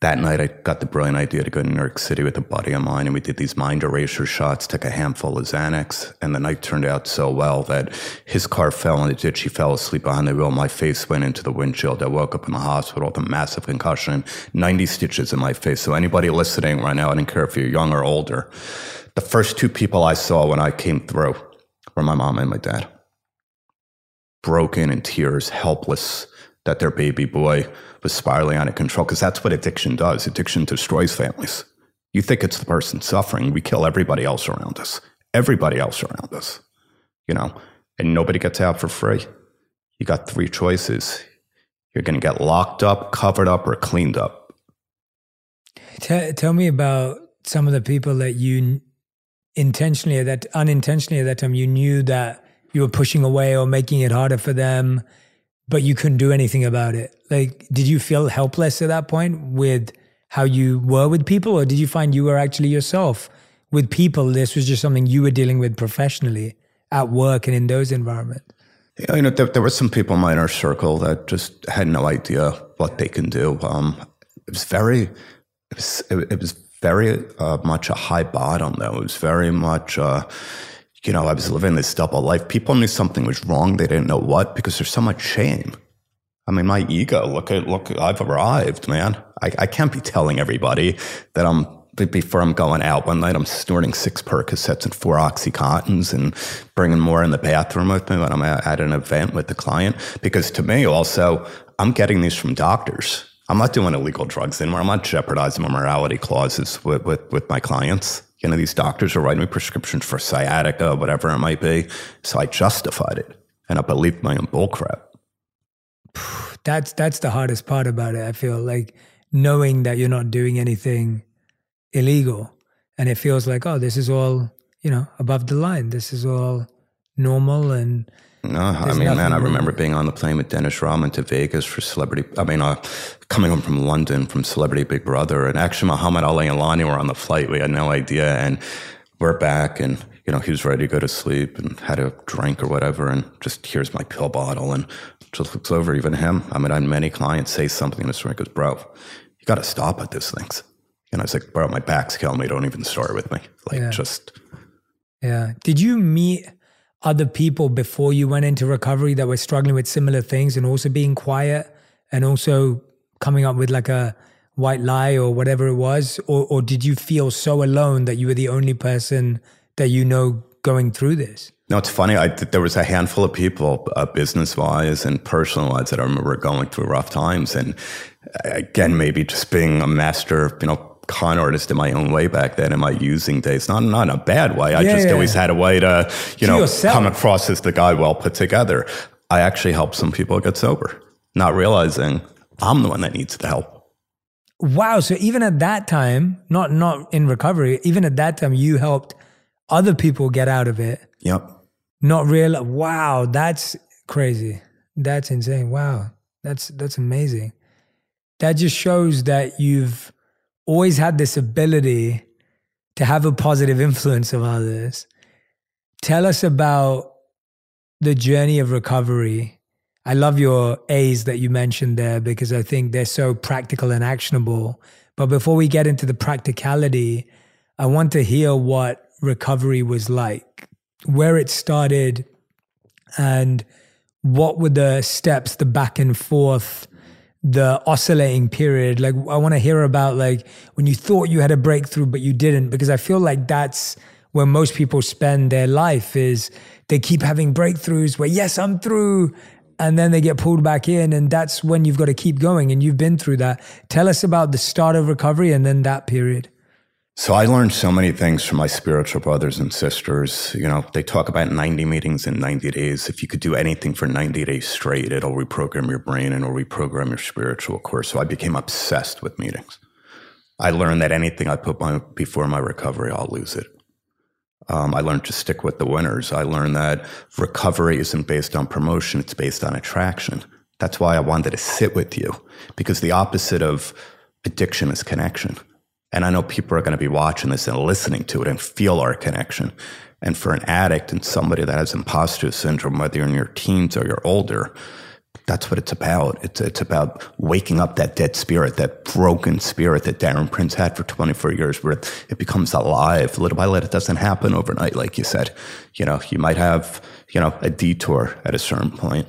that night I got the brilliant idea to go to New York City with a buddy of mine and we did these mind eraser shots, took a handful of Xanax, and the night turned out so well that his car fell in a ditch. He fell asleep behind the wheel. My face went into the windshield. I woke up in the hospital with a massive concussion, 90 stitches in my face. So anybody listening right now, I don't care if you're young or older, the first two people I saw when I came through were my mom and my dad. Broken in tears, helpless that their baby boy was spiraling out of control because that's what addiction does. Addiction destroys families. You think it's the person suffering, we kill everybody else around us, everybody else around us, you know, and nobody gets out for free. You got three choices. You're going to get locked up, covered up, or cleaned up. Tell, tell me about some of the people that you intentionally, that unintentionally at that time, you knew that you were pushing away or making it harder for them but you couldn't do anything about it. Like, did you feel helpless at that point with how you were with people, or did you find you were actually yourself with people? This was just something you were dealing with professionally at work and in those environments. You know, there, there were some people in my inner circle that just had no idea what they can do. Um, it was very, it was, it, it was very uh, much a high bottom. Though it was very much. Uh, you know, I was living this double life. People knew something was wrong. They didn't know what because there's so much shame. I mean, my ego, look at, look, I've arrived, man. I, I can't be telling everybody that I'm, before I'm going out one night, I'm snorting six Percocets and four Oxycontins and bringing more in the bathroom with me when I'm at, at an event with the client. Because to me, also, I'm getting these from doctors. I'm not doing illegal drugs anymore. I'm not jeopardizing my morality clauses with, with, with my clients you know, these doctors are writing me prescriptions for sciatica, whatever it might be. So I justified it and I believed my own bullcrap. That's that's the hardest part about it. I feel like knowing that you're not doing anything illegal, and it feels like, oh, this is all you know above the line. This is all normal and no, I mean, man, I remember being on the plane with Dennis Rodman to Vegas for Celebrity. I mean, uh, coming home from London from Celebrity Big Brother, and actually Muhammad Ali and Lonnie were on the flight. We had no idea, and we're back, and you know he was ready to go to sleep and had a drink or whatever, and just here's my pill bottle, and just looks over. Even him, I mean, I had many clients say something in this goes, "Bro, you got to stop at these things." And I was like, "Bro, my back's killing me. Don't even start with me. Like, yeah. just." Yeah. Did you meet? Other people before you went into recovery that were struggling with similar things and also being quiet and also coming up with like a white lie or whatever it was or, or did you feel so alone that you were the only person that you know going through this no, it's funny. I, there was a handful of people, uh, business wise and personal wise, that I remember going through rough times. And uh, again, maybe just being a master, of, you know, con artist in my own way back then in my using days. Not not in a bad way. I yeah, just yeah. always had a way to, you to know, yourself. come across as the guy well put together. I actually helped some people get sober, not realizing I'm the one that needs the help. Wow. So even at that time, not not in recovery, even at that time, you helped other people get out of it. Yep. Not real. Wow, that's crazy. That's insane. Wow, that's that's amazing. That just shows that you've always had this ability to have a positive influence of others. Tell us about the journey of recovery. I love your A's that you mentioned there because I think they're so practical and actionable. But before we get into the practicality, I want to hear what recovery was like, where it started, and what were the steps, the back and forth the oscillating period. Like i want to hear about like when you thought you had a breakthrough but you didn't because i feel like that's where most people spend their life is they keep having breakthroughs where yes i'm through and then they get pulled back in and that's when you've got to keep going and you've been through that. Tell us about the start of recovery and then that period So I learned so many things from my spiritual brothers and sisters. You know, they talk about 90 meetings in 90 days. If you could do anything for 90 days straight, it'll reprogram your brain and it'll reprogram your spiritual course. So I became obsessed with meetings. I learned that anything I put my, before my recovery, I'll lose it. Um, I learned to stick with the winners. I learned that recovery isn't based on promotion, it's based on attraction. That's why I wanted to sit with you because the opposite of addiction is connection. And I know people are going to be watching this and listening to it and feel our connection. And for an addict and somebody that has imposter syndrome, whether you're in your teens or you're older, that's what it's about. It's, it's about waking up that dead spirit, that broken spirit that Darren Prince had for 24 years, where it becomes alive little by little. It doesn't happen overnight, like you said. You know, you might have, you know, a detour at a certain point.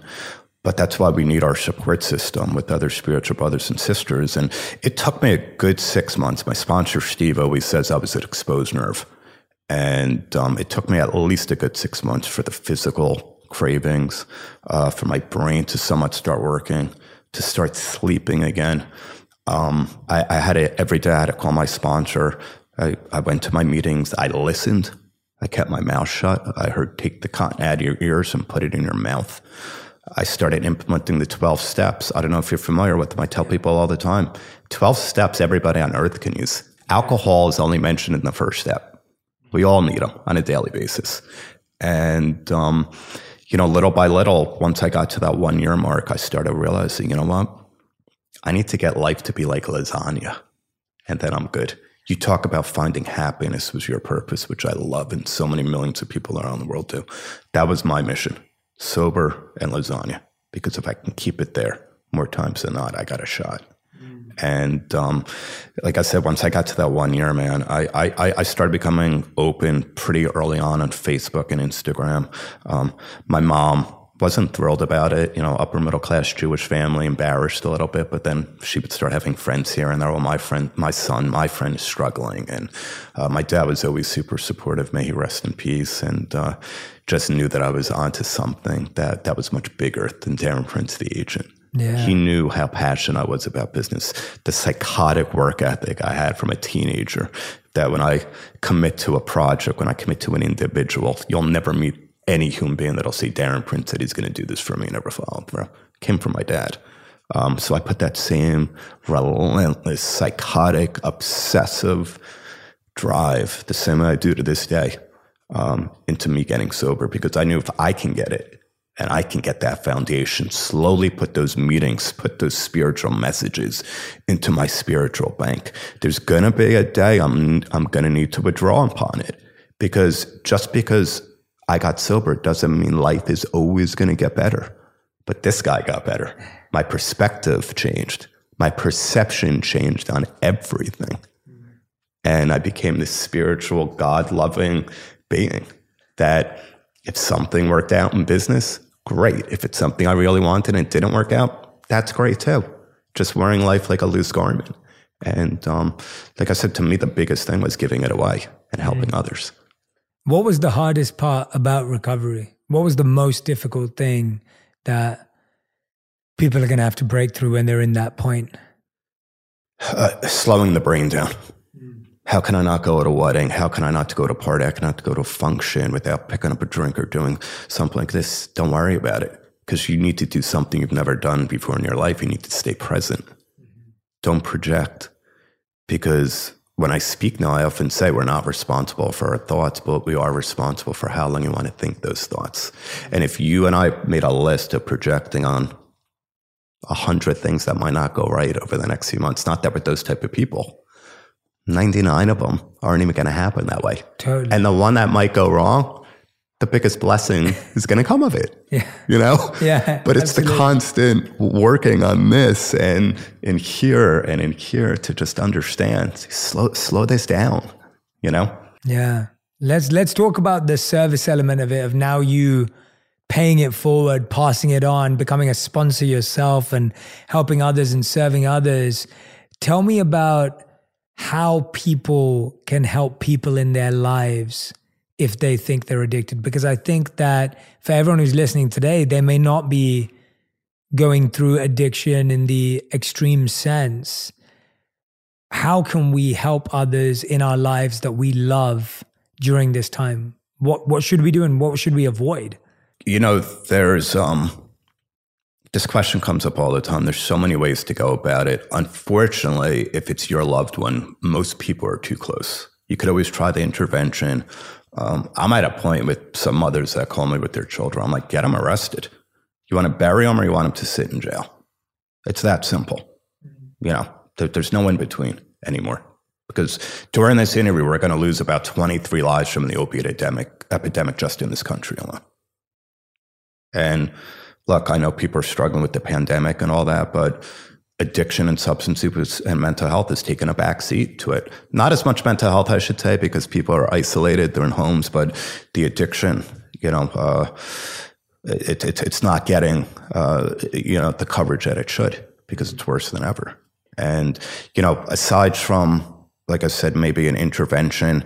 But that's why we need our support system with other spiritual brothers and sisters. And it took me a good six months. My sponsor, Steve, always says I was an exposed nerve. And um, it took me at least a good six months for the physical cravings, uh, for my brain to somewhat start working, to start sleeping again. Um, I, I, had it every day. I had to call my sponsor. I, I went to my meetings. I listened. I kept my mouth shut. I heard take the cotton out of your ears and put it in your mouth. I started implementing the 12 steps. I don't know if you're familiar with them. I tell people all the time 12 steps everybody on earth can use. Alcohol is only mentioned in the first step. We all need them on a daily basis. And, um, you know, little by little, once I got to that one year mark, I started realizing, you know what? I need to get life to be like lasagna, and then I'm good. You talk about finding happiness was your purpose, which I love, and so many millions of people around the world do. That was my mission sober, and lasagna. Because if I can keep it there more times than not, I got a shot. Mm. And um, like I said, once I got to that one year, man, I, I, I started becoming open pretty early on on Facebook and Instagram. Um, my mom wasn't thrilled about it. You know, upper middle class Jewish family, embarrassed a little bit. But then she would start having friends here and there. Well, my friend, my son, my friend is struggling, and uh, my dad was always super supportive. May he rest in peace. And uh, just knew that I was onto something that that was much bigger than Darren Prince, the agent. Yeah. He knew how passionate I was about business, the psychotic work ethic I had from a teenager. That when I commit to a project, when I commit to an individual, you'll never meet any human being that'll say Darren Prince said he's going to do this for me and never followed through. Came from my dad. Um, so I put that same relentless, psychotic, obsessive drive, the same I do to this day, um, into me getting sober because I knew if I can get it and I can get that foundation, slowly put those meetings, put those spiritual messages into my spiritual bank. There's going to be a day I'm, I'm going to need to withdraw upon it because just because I got sober doesn't mean life is always going to get better. But this guy got better. My perspective changed. My perception changed on everything. And I became this spiritual, God loving being that if something worked out in business, great. If it's something I really wanted and it didn't work out, that's great too. Just wearing life like a loose garment. And um, like I said, to me, the biggest thing was giving it away and helping mm. others. What was the hardest part about recovery? What was the most difficult thing that people are going to have to break through when they're in that point? Uh, slowing the brain down. How can I not go to a wedding? How can I not go to a party? I cannot go to a function without picking up a drink or doing something like this. Don't worry about it because you need to do something you've never done before in your life. You need to stay present. Don't project because when I speak now, I often say we're not responsible for our thoughts, but we are responsible for how long you want to think those thoughts. And if you and I made a list of projecting on a hundred things that might not go right over the next few months, not that we're those type of people, 99 of them aren't even going to happen that way. Totally. And the one that might go wrong, the biggest blessing is going to come of it. Yeah. You know? Yeah. But it's absolutely. the constant working on this and in here and in here to just understand, slow, slow this down, you know? Yeah. Let's, let's talk about the service element of it, of now you paying it forward, passing it on, becoming a sponsor yourself and helping others and serving others. Tell me about how people can help people in their lives if they think they're addicted. Because I think that for everyone who's listening today, they may not be going through addiction in the extreme sense. how can we help others in our lives that we love during this time? What what should we do and what should we avoid? You know, there's um this question comes up all the time. There's so many ways to go about it. Unfortunately, if it's your loved one, most people are too close. You could always try the intervention. Um, I'm at a point with some mothers that call me with their children. I'm like, get them arrested. You want to bury them or you want them to sit in jail? It's that simple. Mm-hmm. You know, there, there's no in between anymore. Because during this interview, we're going to lose about 23 lives from the opiate epidemic, epidemic just in this country alone. And look, I know people are struggling with the pandemic and all that, but addiction and substance abuse and mental health has taken a back seat to it. Not as much mental health, I should say, because people are isolated, they're in homes, but the addiction, you know, uh, it, it, it's not getting, uh, you know, the coverage that it should because it's worse than ever. And, you know, aside from, like I said, maybe an intervention,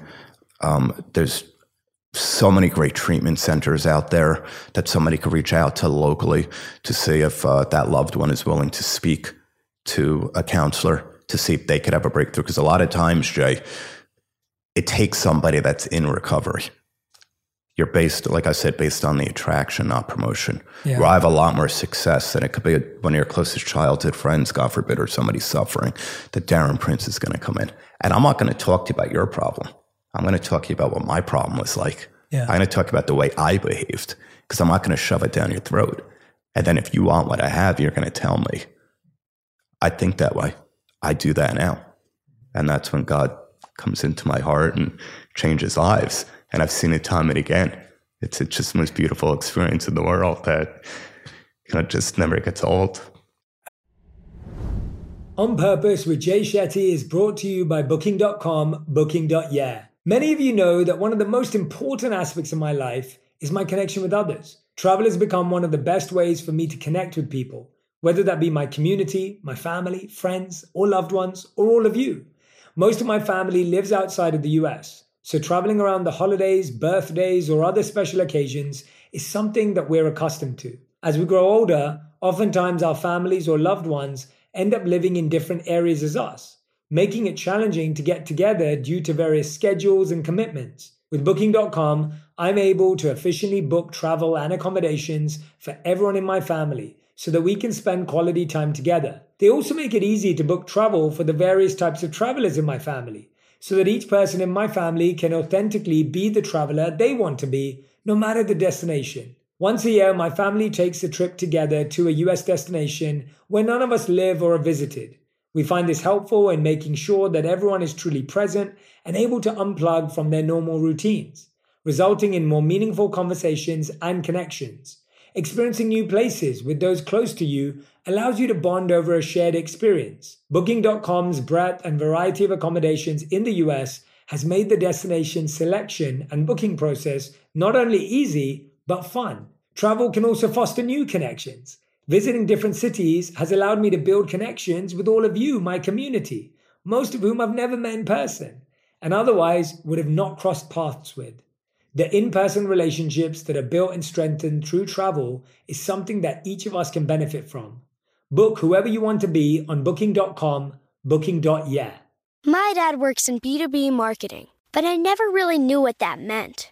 um, there's so many great treatment centers out there that somebody could reach out to locally to see if uh, that loved one is willing to speak to a counselor to see if they could have a breakthrough. Because a lot of times, Jay, it takes somebody that's in recovery. You're based, like I said, based on the attraction, not promotion. Yeah. Where I have a lot more success than it could be one of your closest childhood friends, God forbid, or somebody suffering, that Darren Prince is going to come in. And I'm not going to talk to you about your problem. I'm going to talk to you about what my problem was like. Yeah. I'm going to talk about the way I behaved because I'm not going to shove it down your throat. And then if you want what I have, you're going to tell me. I think that way. I do that now. And that's when God comes into my heart and changes lives. And I've seen it time and again. It's, it's just the most beautiful experience in the world that you know just never gets old. On Purpose with Jay Shetty is brought to you by Booking.com, Booking.yeah. Many of you know that one of the most important aspects of my life is my connection with others. Travel has become one of the best ways for me to connect with people, whether that be my community, my family, friends, or loved ones, or all of you. Most of my family lives outside of the US, so traveling around the holidays, birthdays, or other special occasions is something that we're accustomed to. As we grow older, oftentimes our families or loved ones end up living in different areas as us making it challenging to get together due to various schedules and commitments. With Booking.com, I'm able to efficiently book travel and accommodations for everyone in my family so that we can spend quality time together. They also make it easy to book travel for the various types of travelers in my family so that each person in my family can authentically be the traveler they want to be, no matter the destination. Once a year, my family takes a trip together to a US destination where none of us live or are visited. We find this helpful in making sure that everyone is truly present and able to unplug from their normal routines, resulting in more meaningful conversations and connections. Experiencing new places with those close to you allows you to bond over a shared experience. Booking.com's breadth and variety of accommodations in the US has made the destination selection and booking process not only easy, but fun. Travel can also foster new connections. Visiting different cities has allowed me to build connections with all of you, my community, most of whom I've never met in person and otherwise would have not crossed paths with. The in person relationships that are built and strengthened through travel is something that each of us can benefit from. Book whoever you want to be on booking.com, booking.yeah. My dad works in B2B marketing, but I never really knew what that meant.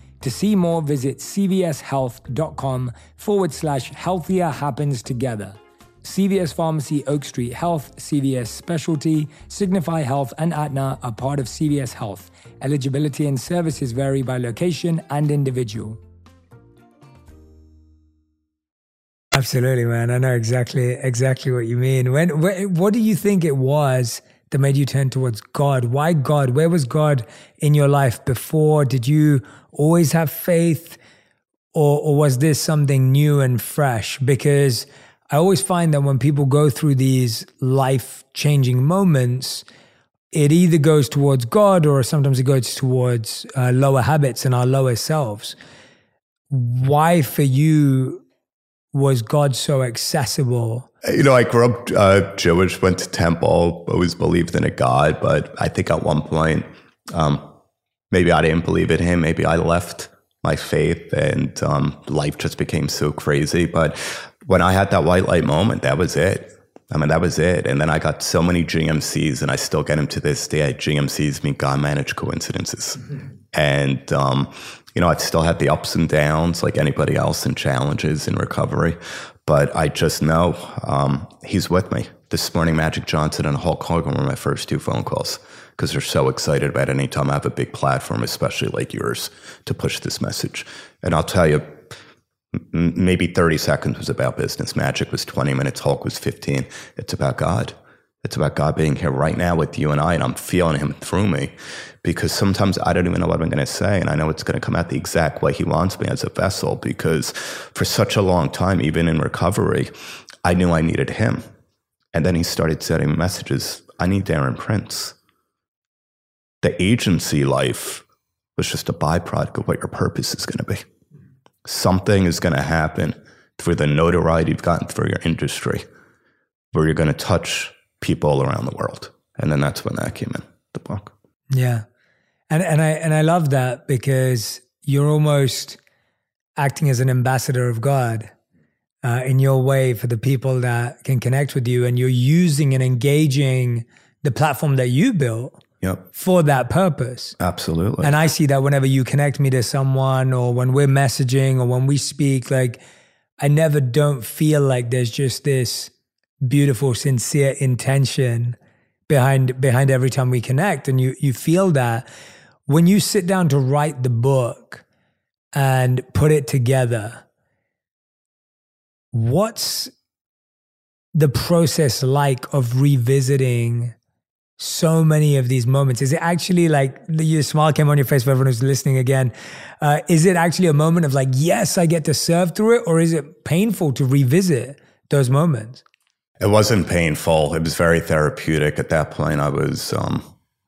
To see more, visit cvshealth.com forward slash healthier happens together. CVS Pharmacy, Oak Street Health, CVS Specialty, Signify Health, and Aetna are part of CVS Health. Eligibility and services vary by location and individual. Absolutely, man. I know exactly exactly what you mean. When, what do you think it was that made you turn towards God? Why God? Where was God in your life before? Did you always have faith, or, or was this something new and fresh? Because I always find that when people go through these life changing moments, it either goes towards God or sometimes it goes towards uh, lower habits and our lower selves. Why for you was God so accessible? You know, I grew up uh, Jewish, went to temple, always believed in a God, but I think at one point, um, maybe I didn't believe in him. Maybe I left my faith and um, life just became so crazy. But when I had that white light moment, that was it. I mean, that was it. And then I got so many GMCs, and I still get them to this day. GMCs mean God managed coincidences. Mm-hmm. And, um, you know, I've still had the ups and downs like anybody else and challenges in recovery. But I just know um, he's with me. This morning, Magic Johnson and Hulk Hogan were my first two phone calls because they're so excited about any time I have a big platform, especially like yours, to push this message. And I'll tell you, maybe 30 seconds was about business. Magic was 20 minutes. Hulk was 15. It's about God. It's about God being here right now with you and I, and I'm feeling Him through me because sometimes I don't even know what I'm going to say. And I know it's going to come out the exact way He wants me as a vessel because for such a long time, even in recovery, I knew I needed Him. And then He started sending messages I need Darren Prince. The agency life was just a byproduct of what your purpose is going to be something is going to happen through the notoriety you've gotten through your industry where you're going to touch people around the world. And then that's when that came in the book. Yeah. And and I and I love that because you're almost acting as an ambassador of God uh, in your way for the people that can connect with you, and you're using and engaging the platform that you built Yep. For that purpose. Absolutely. And I see that whenever you connect me to someone or when we're messaging or when we speak, like I never don't feel like there's just this beautiful, sincere intention behind behind every time we connect. And you you feel that when you sit down to write the book and put it together, what's the process like of revisiting so many of these moments? Is it actually like your smile came on your face for everyone who's listening again? Uh, is it actually a moment of like, yes, I get to serve through it, or is it painful to revisit those moments? It wasn't painful. It was very therapeutic. At that point, I was, um,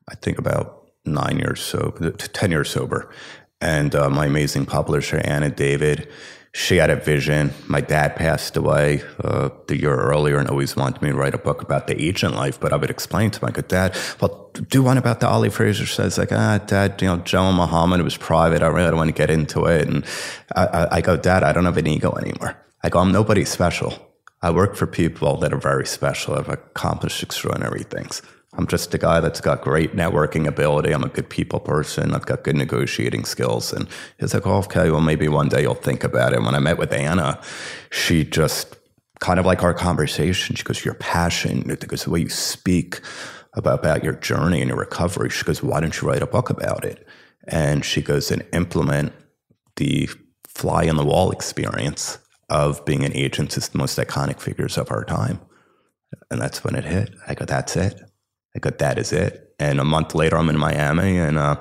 I think, about nine years sober, ten years sober, and uh, my amazing publisher Anna David she had a vision. My dad passed away uh, the year earlier and always wanted me to write a book about the agent life. But I would explain to my good dad, well, do one about the Ali Frazier says, like, ah, dad, you know, Joe Muhammad, was private. I really don't want to get into it. And I, I, I go, dad, I don't have an ego anymore. I go, I'm nobody special. I work for people that are very special, have accomplished extraordinary things. I'm just a guy that's got great networking ability. I'm a good people person. I've got good negotiating skills. And he's like, oh, okay, well, maybe one day you'll think about it. When I met with Anna, she just kind of like our conversation, she goes, your passion, because the way you speak about, about your journey and your recovery, she goes, why don't you write a book about it? And she goes, and implement the fly on the wall experience of being an agent to the most iconic figures of our time. And that's when it hit. I go, that's it. I that is it. And a month later, I'm in Miami and uh,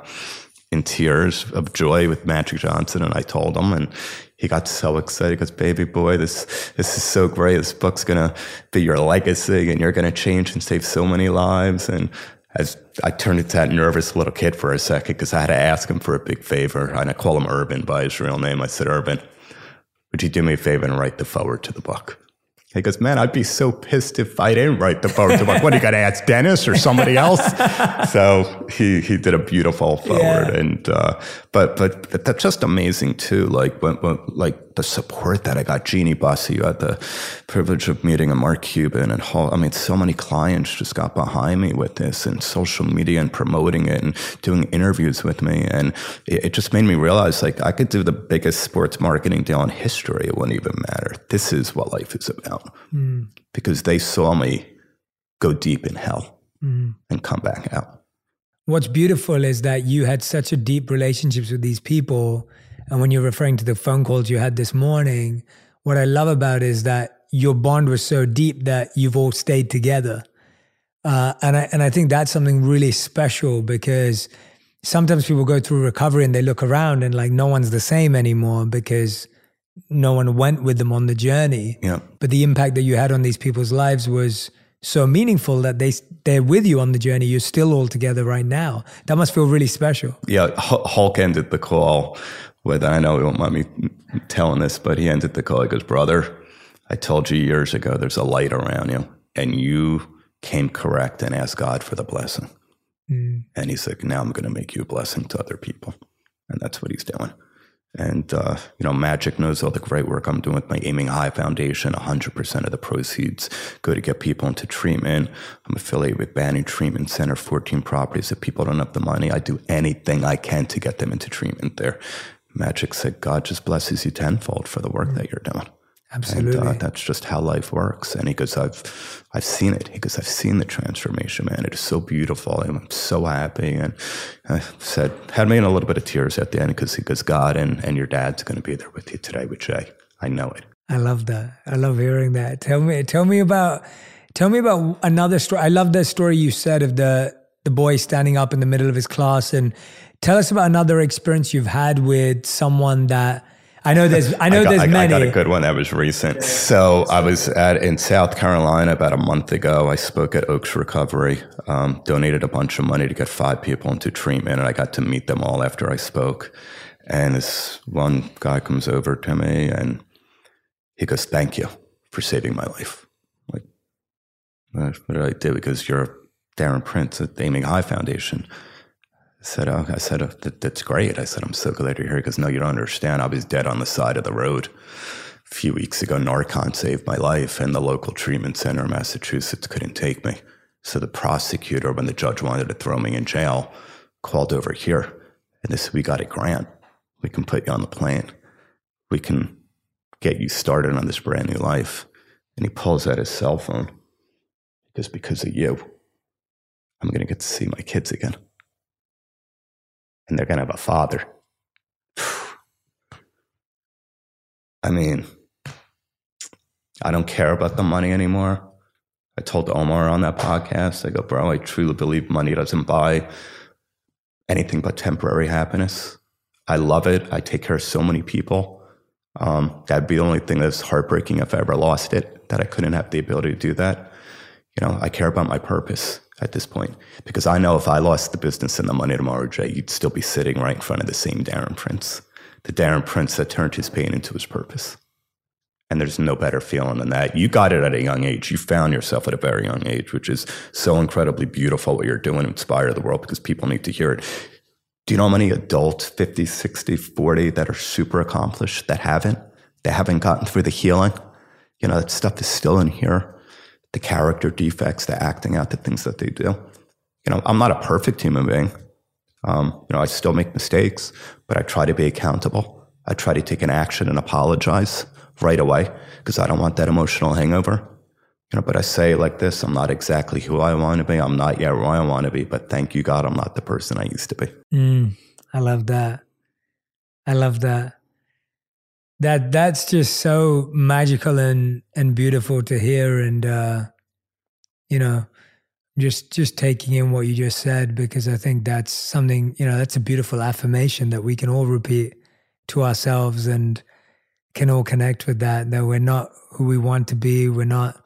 in tears of joy with Magic Johnson. And I told him, and he got so excited. Goes, baby boy, this, this is so great. This book's to be your legacy and you're to change and save so many lives. And as I turned into that nervous little kid for a second because I had to ask him for a big favor. And I call him Earvin by his real name. I said, Earvin, would you do me a favor and write the forward to the book? He goes, man, I'd be so pissed if I didn't write the forward. I'm like, what, are you got to ask Dennis or somebody else? so he, he did a beautiful forward. Yeah. And, uh, but, but, but that's just amazing too. Like, when, when, like the support that I got, Jeannie Bussey, you had the privilege of meeting a Mark Cuban and Hall. I mean, so many clients just got behind me with this and social media and promoting it and doing interviews with me. And it, it just made me realize like I could do the biggest sports marketing deal in history. It wouldn't even matter. This is what life is about mm. because they saw me go deep in hell mm. and come back out. What's beautiful is that you had such a deep relationships with these people. And when you're referring to the phone calls you had this morning, what I love about is that your bond was so deep that you've all stayed together. Uh, and I and I think that's something really special because sometimes people go through recovery and they look around and like no one's the same anymore because no one went with them on the journey. Yeah. But the impact that you had on these people's lives was so meaningful that they they're with you on the journey. You're still all together right now. That must feel really special. Yeah, Hulk ended the call with I know he won't mind me telling this, but he ended the call. He goes, "Brother, I told you years ago. There's a light around you, and you came correct and asked God for the blessing." Mm. And he's like, "Now I'm going to make you a blessing to other people," and that's what he's doing. And, uh, you know, Magic knows all the great work I'm doing with my Aiming High Foundation. 100% of the proceeds go to get people into treatment. I'm affiliated with Banyan Treatment Center, 14 properties. If people don't have the money, I do anything I can to get them into treatment there. Magic said, God just blesses you tenfold for the work that you're doing. Absolutely. And, uh, that's just how life works. And he goes, I've, I've seen it. He goes, I've seen the transformation, man. It is so beautiful. And I'm so happy. And I said, had me in a little bit of tears at the end because he goes, God and, and your dad's going to be there with you today with Jay. I know it. I love that. I love hearing that. Tell me, tell me about, tell me about another story. I love the story you said of the, the boy standing up in the middle of his class and tell us about another experience you've had with someone that, I know there's I know I got, there's I, many. I got a good one that was recent. So I was at in South Carolina about a month ago. I spoke at Oaks Recovery, um, donated a bunch of money to get five people into treatment, and I got to meet them all after I spoke. And this one guy comes over to me and he goes, "Thank you for saving my life." I'm like, what did I do? Because you're Darren Prince at the Aiming High Foundation. I said, oh, I said, that, that's great. I said, I'm so glad you're here. Because no, you don't understand. I was dead on the side of the road. A few weeks ago, Narcan saved my life, and the local treatment center in Massachusetts couldn't take me. So the prosecutor, when the judge wanted to throw me in jail, called over here and they said, We got a grant. We can put you on the plane. We can get you started on this brand new life. And he pulls out his cell phone because because of you, I'm going to get to see my kids again and they're going to have a father. I mean, I don't care about the money anymore. I told Omar on that podcast, I go, bro, I truly believe money doesn't buy anything but temporary happiness. I love it. I take care of so many people. Um, that'd be the only thing that's heartbreaking if I ever lost it, that I couldn't have the ability to do that. You know, I care about my purpose at this point because I know if I lost the business and the money tomorrow, Jay, you'd still be sitting right in front of the same Darren Prince, the Darren Prince that turned his pain into his purpose. And there's no better feeling than that. You got it at a young age. You found yourself at a very young age, which is so incredibly beautiful what you're doing, inspire the world because people need to hear it. Do you know how many adults, 50, 60, 40, that are super accomplished that haven't? They haven't gotten through the healing. You know, that stuff is still in here the character defects, the acting out, the things that they do. You know, I'm not a perfect human being. Um, you know, I still make mistakes, but I try to be accountable. I try to take an action and apologize right away because I don't want that emotional hangover. You know, but I say like this, I'm not exactly who I want to be. I'm not yet where I want to be, but thank you, God, I'm not the person I used to be. Mm, I love that. I love that that that's just so magical and and beautiful to hear and uh you know just just taking in what you just said because i think that's something you know that's a beautiful affirmation that we can all repeat to ourselves and can all connect with that that we're not who we want to be. We're not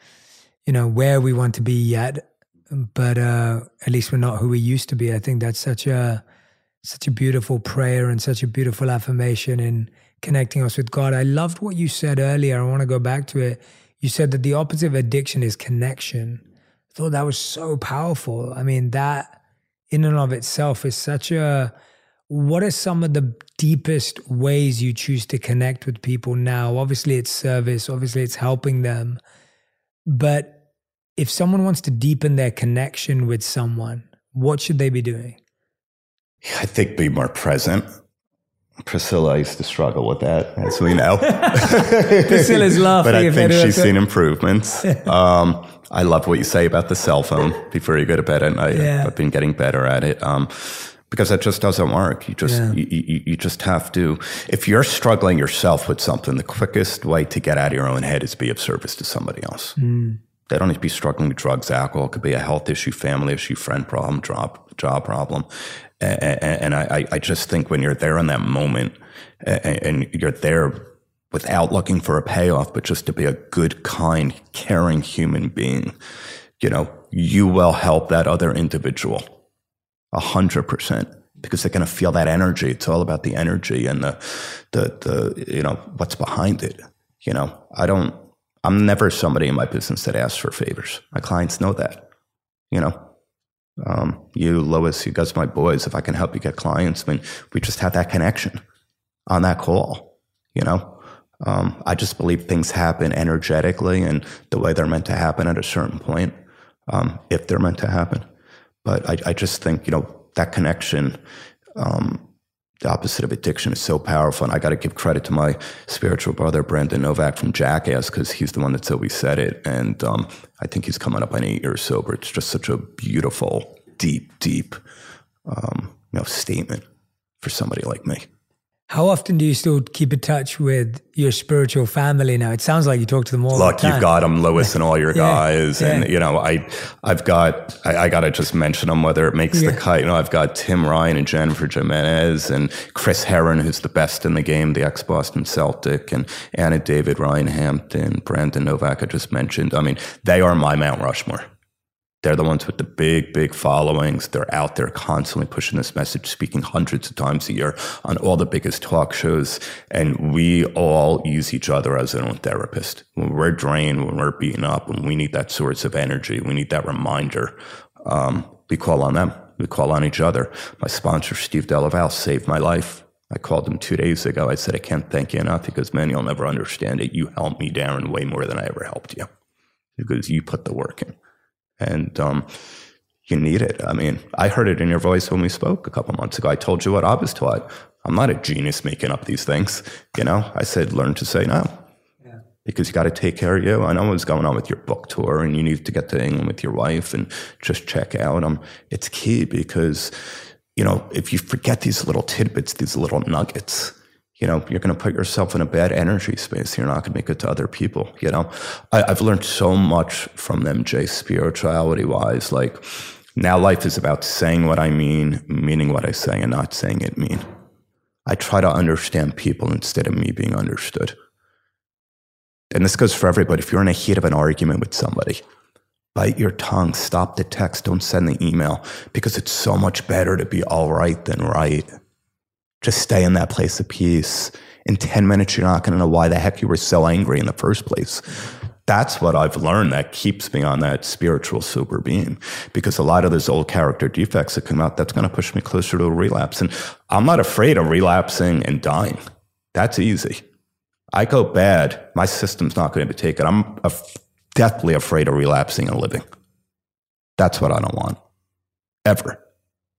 you know where we want to be yet but uh at least we're not who we used to be. I think that's such a such a beautiful prayer and such a beautiful affirmation in connecting us with God. I loved what you said earlier. I want to go back to it. you said that the opposite of addiction is connection. I thought that was so powerful. I mean, that in and of itself is such a what are some of the deepest ways you choose to connect with people now? Obviously, it's service, obviously, it's helping them. But if someone wants to deepen their connection with someone, what should they be doing? I think be more present. Priscilla used to struggle with that, as we know. Priscilla's laughing. but I think she's seen improvements. Um, I love what you say about the cell phone before you go to bed at night. Yeah. I've been getting better at it. Um, because that just doesn't work. You just Yeah. you, you, you just have to. If you're struggling yourself with something, the quickest way to get out of your own head is be of service to somebody else. They don't need to be struggling with drugs, alcohol. It could be a health issue, family issue, friend problem, job job problem. And, I, I just think when you're there in that moment, and, and you're there without looking for a payoff, but just to be a good, kind, caring human being, you know, you will help that other individual a hundred percent because they're going to feel that energy. It's all about the energy and the, the, the, you know, what's behind it. You know, I don't, I'm never somebody in my business that asks for favors. My clients know that, you know, um, you, Lewis, you guys, my boys, if I can help you get clients, I mean, we just have that connection on that call, you know? Um, I just believe things happen energetically and the way they're meant to happen at a certain point, um, if they're meant to happen. But I, I just think, you know, that connection, um, the opposite of addiction is so powerful. And I got to give credit to my spiritual brother, Brandon Novak from Jackass, because he's the one that's always said it. And um, I think he's coming up on eight years sober. It's just such a beautiful, deep, deep, um, you know, statement for somebody like me. How often do you still keep in touch with your spiritual family now? It sounds like you talk to them all Look, the time. you've got them, Lewis, and all your Yeah, guys, and you know, I, I've got, I, I got to just mention them whether it makes Yeah. the cut. You know, I've got Tim Ryan and Jennifer Jimenez, and Chris Herren, who's the best in the game, the ex Boston Celtic, and Anna David, Ryan Hampton, Brandon Novak. I just mentioned. I mean, they are my Mount Rushmore. They're the ones with the big, big followings. They're out there constantly pushing this message, speaking hundreds of times a year on all the biggest talk shows. And we all use each other as our own therapist. When we're drained, when we're beaten up, when we need that source of energy, we need that reminder. Um, we call on them. We call on each other. My sponsor, Steve Delaval, saved my life. I called him two days ago. I said, I can't thank you enough because, man, you'll never understand it. You helped me, Darren, way more than I ever helped you because you put the work in and um, you need it. I mean, I heard it in your voice when we spoke a couple months ago. I told you what I was taught. I'm not a genius making up these things. You know, I said learn to say no because you got to take care of you. I know what's going on with your book tour, and you need to get to England with your wife and just check out. Um, it's key because you know if you forget these little tidbits, these little nuggets. You know, you're going to put yourself in a bad energy space. You're not going to make it to other people. You know, I, I've learned so much from them, Jay, spirituality wise. Like now, life is about saying what I mean, meaning what I say, and not saying it mean. I try to understand people instead of me being understood and this goes for everybody. If you're in a heat of an argument with somebody, bite your tongue, stop the text, don't send the email because it's so much better to be all right than right. Just stay in that place of peace. In 10 minutes, you're not going to know why the heck you were so angry in the first place. That's what I've learned that keeps me on that spiritual super beam because a lot of those old character defects that come out, that's going to push me closer to a relapse. And I'm not afraid of relapsing and dying. That's easy. I go bad, my system's not going to be taken. I'm af- deathly afraid of relapsing and living. That's what I don't want, ever.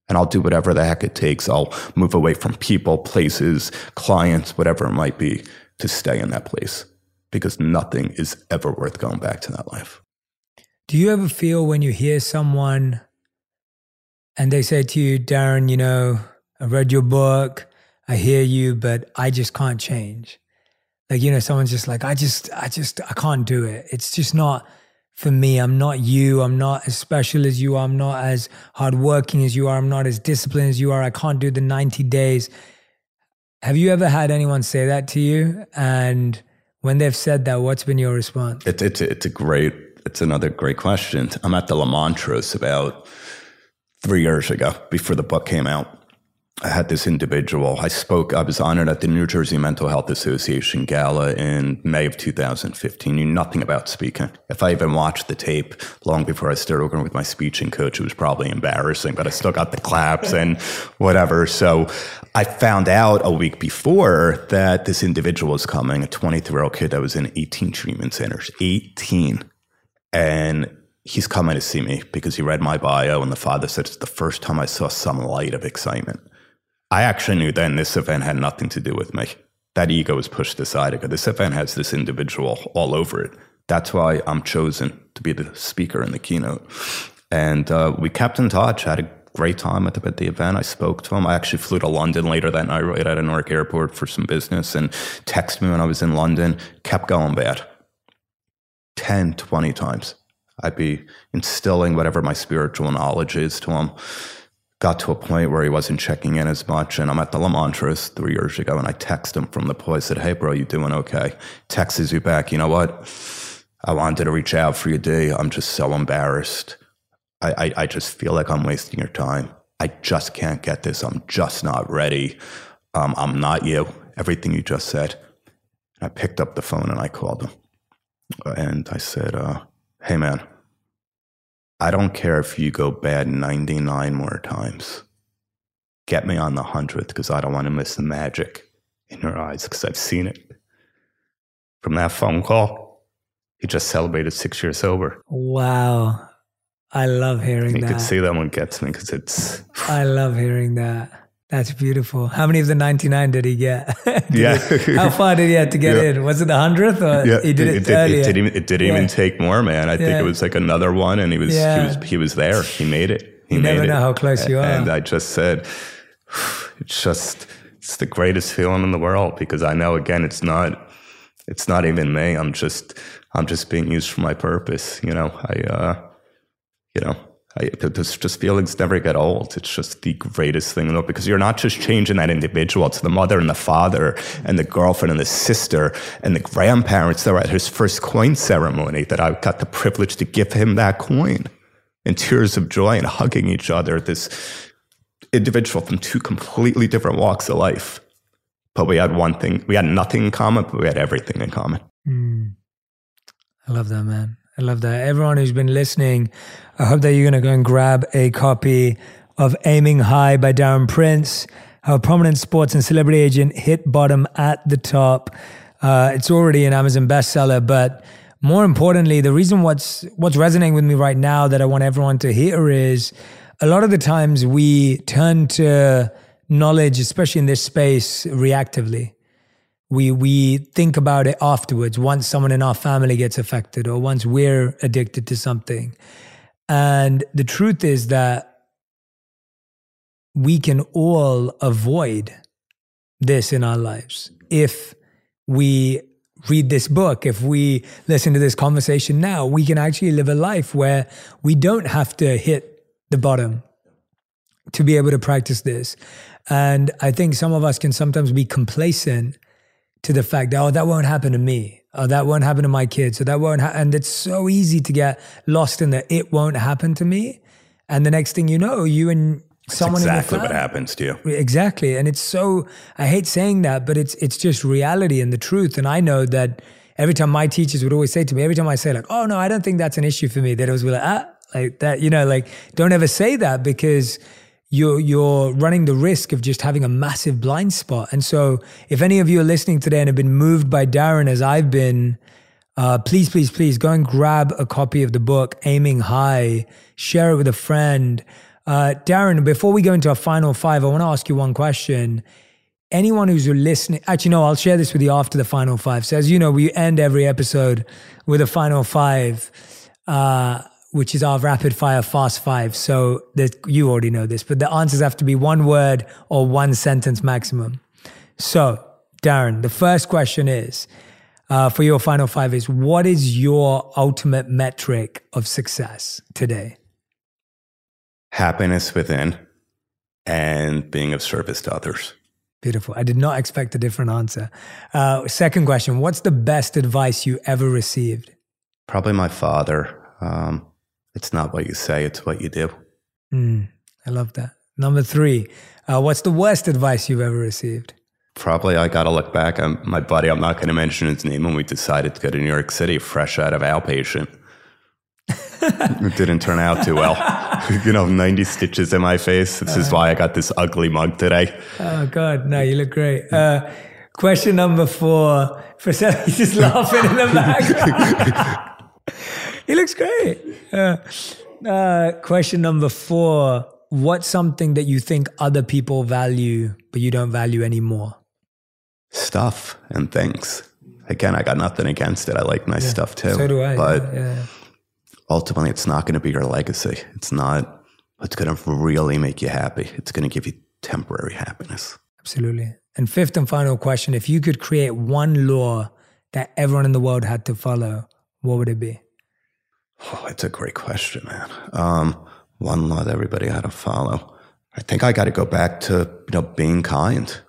And I'll do whatever the heck it takes. I'll move away from people, places, clients, whatever it might be, to stay in that place because nothing is ever worth going back to that life. Do you ever feel when you hear someone and they say to you, Darren, you know, I read your book, I hear you, but I just can't change? Like, you know, someone's just like, I just, I just, I can't do it. It's just not for me. I'm not you. I'm not as special as you are. I'm not as hardworking as you are. I'm not as disciplined as you are. I can't do the 90 days. Have you ever had anyone say that to you? And when they've said that, what's been your response? It's it's it's a great it's another great question. I'm at the Le Montrose about three years ago before the book came out, I had this individual. I spoke, I was honored at the New Jersey Mental Health Association gala in May of 2015. Knew nothing about speaking. If I even watched the tape long before I started working with my speeching coach, it was probably embarrassing, but I still got the claps and whatever. So I found out a week before that this individual was coming, a 23 year old kid that was in 18 treatment centers, 18. And he's coming to see me because he read my bio and the father said it's the first time I saw some light of excitement. I actually knew then this event had nothing to do with me. That ego was pushed aside because this event has this individual all over it. That's why I'm chosen to be the speaker in the keynote. And uh, we kept in touch, had a great time at the, at the event. I spoke to him. I actually flew to London later that night, right at a Newark Airport for some business and texted me when I was in London. Kept going bad. 10, 20 times. I'd be instilling whatever my spiritual knowledge is to him got to a point where he wasn't checking in as much. And I'm at the Le three years ago, and I text him from the pool. I said, "Hey, bro, you doing okay?" Texts you back. You know what? I wanted to reach out for you, D. I'm just so embarrassed. I, I, I just feel like I'm wasting your time. I just can't get this. I'm just not ready. Um, I'm not you. Everything you just said. I picked up the phone and I called him, and I said, uh, "Hey, man." I don't care if you go bad 99 more times. Get me on the 100th because I don't want to miss the magic in your eyes because I've seen it. From that phone call, he just celebrated six years sober. Wow. I love hearing you that. You could see that one gets me because it's. I love hearing that. That's beautiful. How many of the 99 did he get? did yeah. He, how far did he have to get yeah. in? Was it the 100th or yeah. he did it, it, it? It, did, even, it didn't yeah. even take more, man. I think it was like another one and he was, he was, he was there. He made it. He you made never know how close you are. And I just said, it's just, it's the greatest feeling in the world because I know again, it's not, it's not even me. I'm just, I'm just being used for my purpose. You know, I, uh, you know, I, those just feelings never get old. It's just the greatest thing, though, because you're not just changing that individual. It's the mother and the father and the girlfriend and the sister and the grandparents that were at his first coin ceremony that I got the privilege to give him that coin in tears of joy and hugging each other. This individual from two completely different walks of life. But we had one thing, we had nothing in common, but we had everything in common. Mm. I love that, man. I love that. Everyone who's been listening, I hope that you're going to go and grab a copy of Aiming High by Darren Prince. How a prominent sports and celebrity agent hit bottom at the top. Uh, it's already an Amazon bestseller, but more importantly, the reason what's what's resonating with me right now that I want everyone to hear is a lot of the times we turn to knowledge, especially in this space, reactively we we think about it afterwards once someone in our family gets affected or once we're addicted to something. And the truth is that we can all avoid this in our lives. If we read this book if we listen to this conversation now we can actually live a life where we don't have to hit the bottom to be able to practice this. And i think some of us can sometimes be complacent to the fact that, oh, that won't happen to me. Oh, that won't happen to my kids. So that won't happen. And it's so easy to get lost in the it won't happen to me. And the next thing you know, you and someone exactly what happens to you. Exactly. And it's so I hate saying that, but it's it's just reality and the truth. And I know that every time my teachers would always say to me, every time I say like, oh no, I don't think that's an issue for me, they'd always be like, ah, like that, you know, like don't ever say that because you're you're running the risk of just having a massive blind spot. And so, if any of you are listening today and have been moved by Darren as I've been, uh, please, please, please go and grab a copy of the book, Aiming High. Share it with a friend. Uh, Darren, before we go into our final five, I want to ask you one question. Anyone who's listening, actually, no, I'll share this with you after the final five. So, as you know, we end every episode with a final five. Uh, which is our rapid fire fast five. So that you already know this, but the answers have to be one word or one sentence maximum. So, Darren, the first question is uh, for your final five is what is your ultimate metric of success today? Happiness within and being of service to others. Beautiful. I did not expect a different answer. Uh, second question What's the best advice you ever received? Probably my father. Um, it's not what you say, it's what you do. Mm, I love that. Number three, uh, what's the worst advice you've ever received? Probably I got to look back. I'm, my buddy, I'm not going to mention his name, when we decided to go to New York City fresh out of outpatient. it didn't turn out too well. you know, 90 stitches in my face. This is why I got this ugly mug today. Oh, God. No, you look great. Uh, question number four. For Seth, he's just laughing in the back. He looks great. Uh, uh, question number four. What's something that you think other people value, but you don't value anymore? Stuff and things. Again, I got nothing against it. I like nice yeah. stuff too. So do I. But yeah, yeah ultimately it's not going to be your legacy. It's not what's going to really make you happy. It's going to give you temporary happiness. Absolutely. And fifth and final question if you could create one law that everyone in the world had to follow, what would it be? Oh, it's a great question, man. Um, one law that everybody had to follow. I think I got to go back to you know being kind.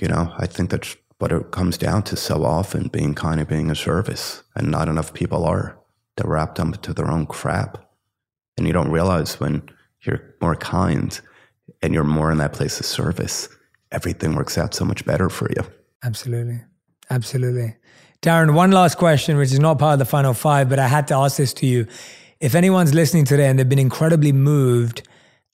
You know, I think that's what it comes down to so often: being kind and being a service, and not enough people are. They're wrapped up into their own crap. And you don't realize when you're more kind and you're more in that place of service, everything works out so much better for you. Absolutely. Absolutely. Darren, one last question, which is not part of the final five, but I had to ask this to you. If anyone's listening today and they've been incredibly moved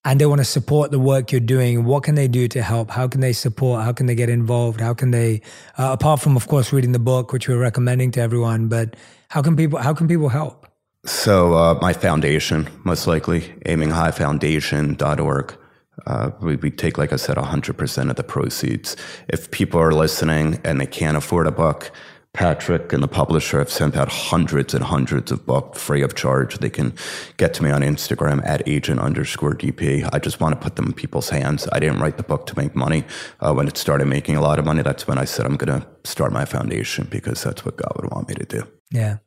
and they want to support the work you're doing, what can they do to help? How can they support? How can they get involved? How can they, uh, apart from, of course, reading the book, which we're recommending to everyone, but how can people how can people help? So uh, my foundation, most likely, aiminghighfoundation.org. Uh, we, we take, like I said, 100% of the proceeds. If people are listening and they can't afford a book, Patrick and the publisher have sent out hundreds and hundreds of books free of charge. They can get to me on Instagram at agent underscore DP. I just want to put them in people's hands. I didn't write the book to make money. Uh, when it started making a lot of money, that's when I said I'm going to start my foundation because that's what God would want me to do. Yeah.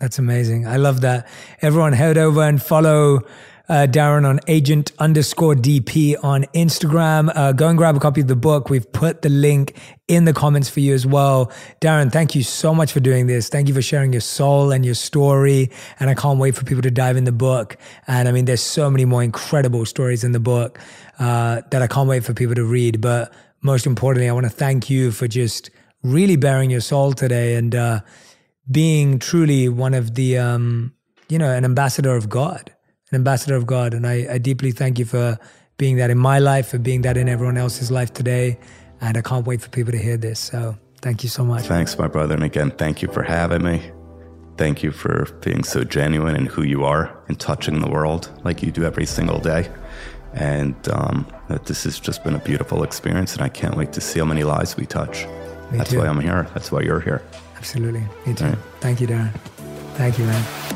That's amazing. I love that. Everyone head over and follow uh, Darren on agent underscore DP on Instagram. Uh, go and grab a copy of the book. We've put the link in the comments for you as well. Darren, thank you so much for doing this. Thank you for sharing your soul and your story. And I can't wait for people to dive in the book. And I mean, there's so many more incredible stories in the book uh, that I can't wait for people to read. But most importantly, I want to thank you for just really bearing your soul today and, uh, being truly one of the, um, you know, an ambassador of God, an ambassador of God. And I, I deeply thank you for being that in my life, for being that in everyone else's life today. And I can't wait for people to hear this. So thank you so much. Thanks, my brother. And again, thank you for having me. Thank you for being so genuine in who you are and touching the world like you do every single day. And um, that this has just been a beautiful experience, and I can't wait to see how many lives we touch. Me That's too. why I'm here. That's why you're here. Absolutely. Me too. Right. Thank you, Darren. Thank you, man.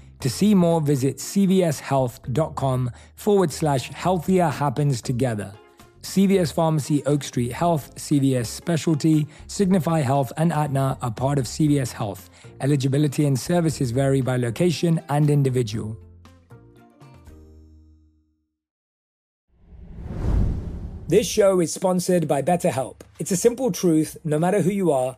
To see more, visit cvshealth.com forward slash healthier happens together. CVS Pharmacy, Oak Street Health, CVS Specialty, Signify Health, and Aetna are part of CVS Health. Eligibility and services vary by location and individual. This show is sponsored by BetterHelp. It's a simple truth no matter who you are,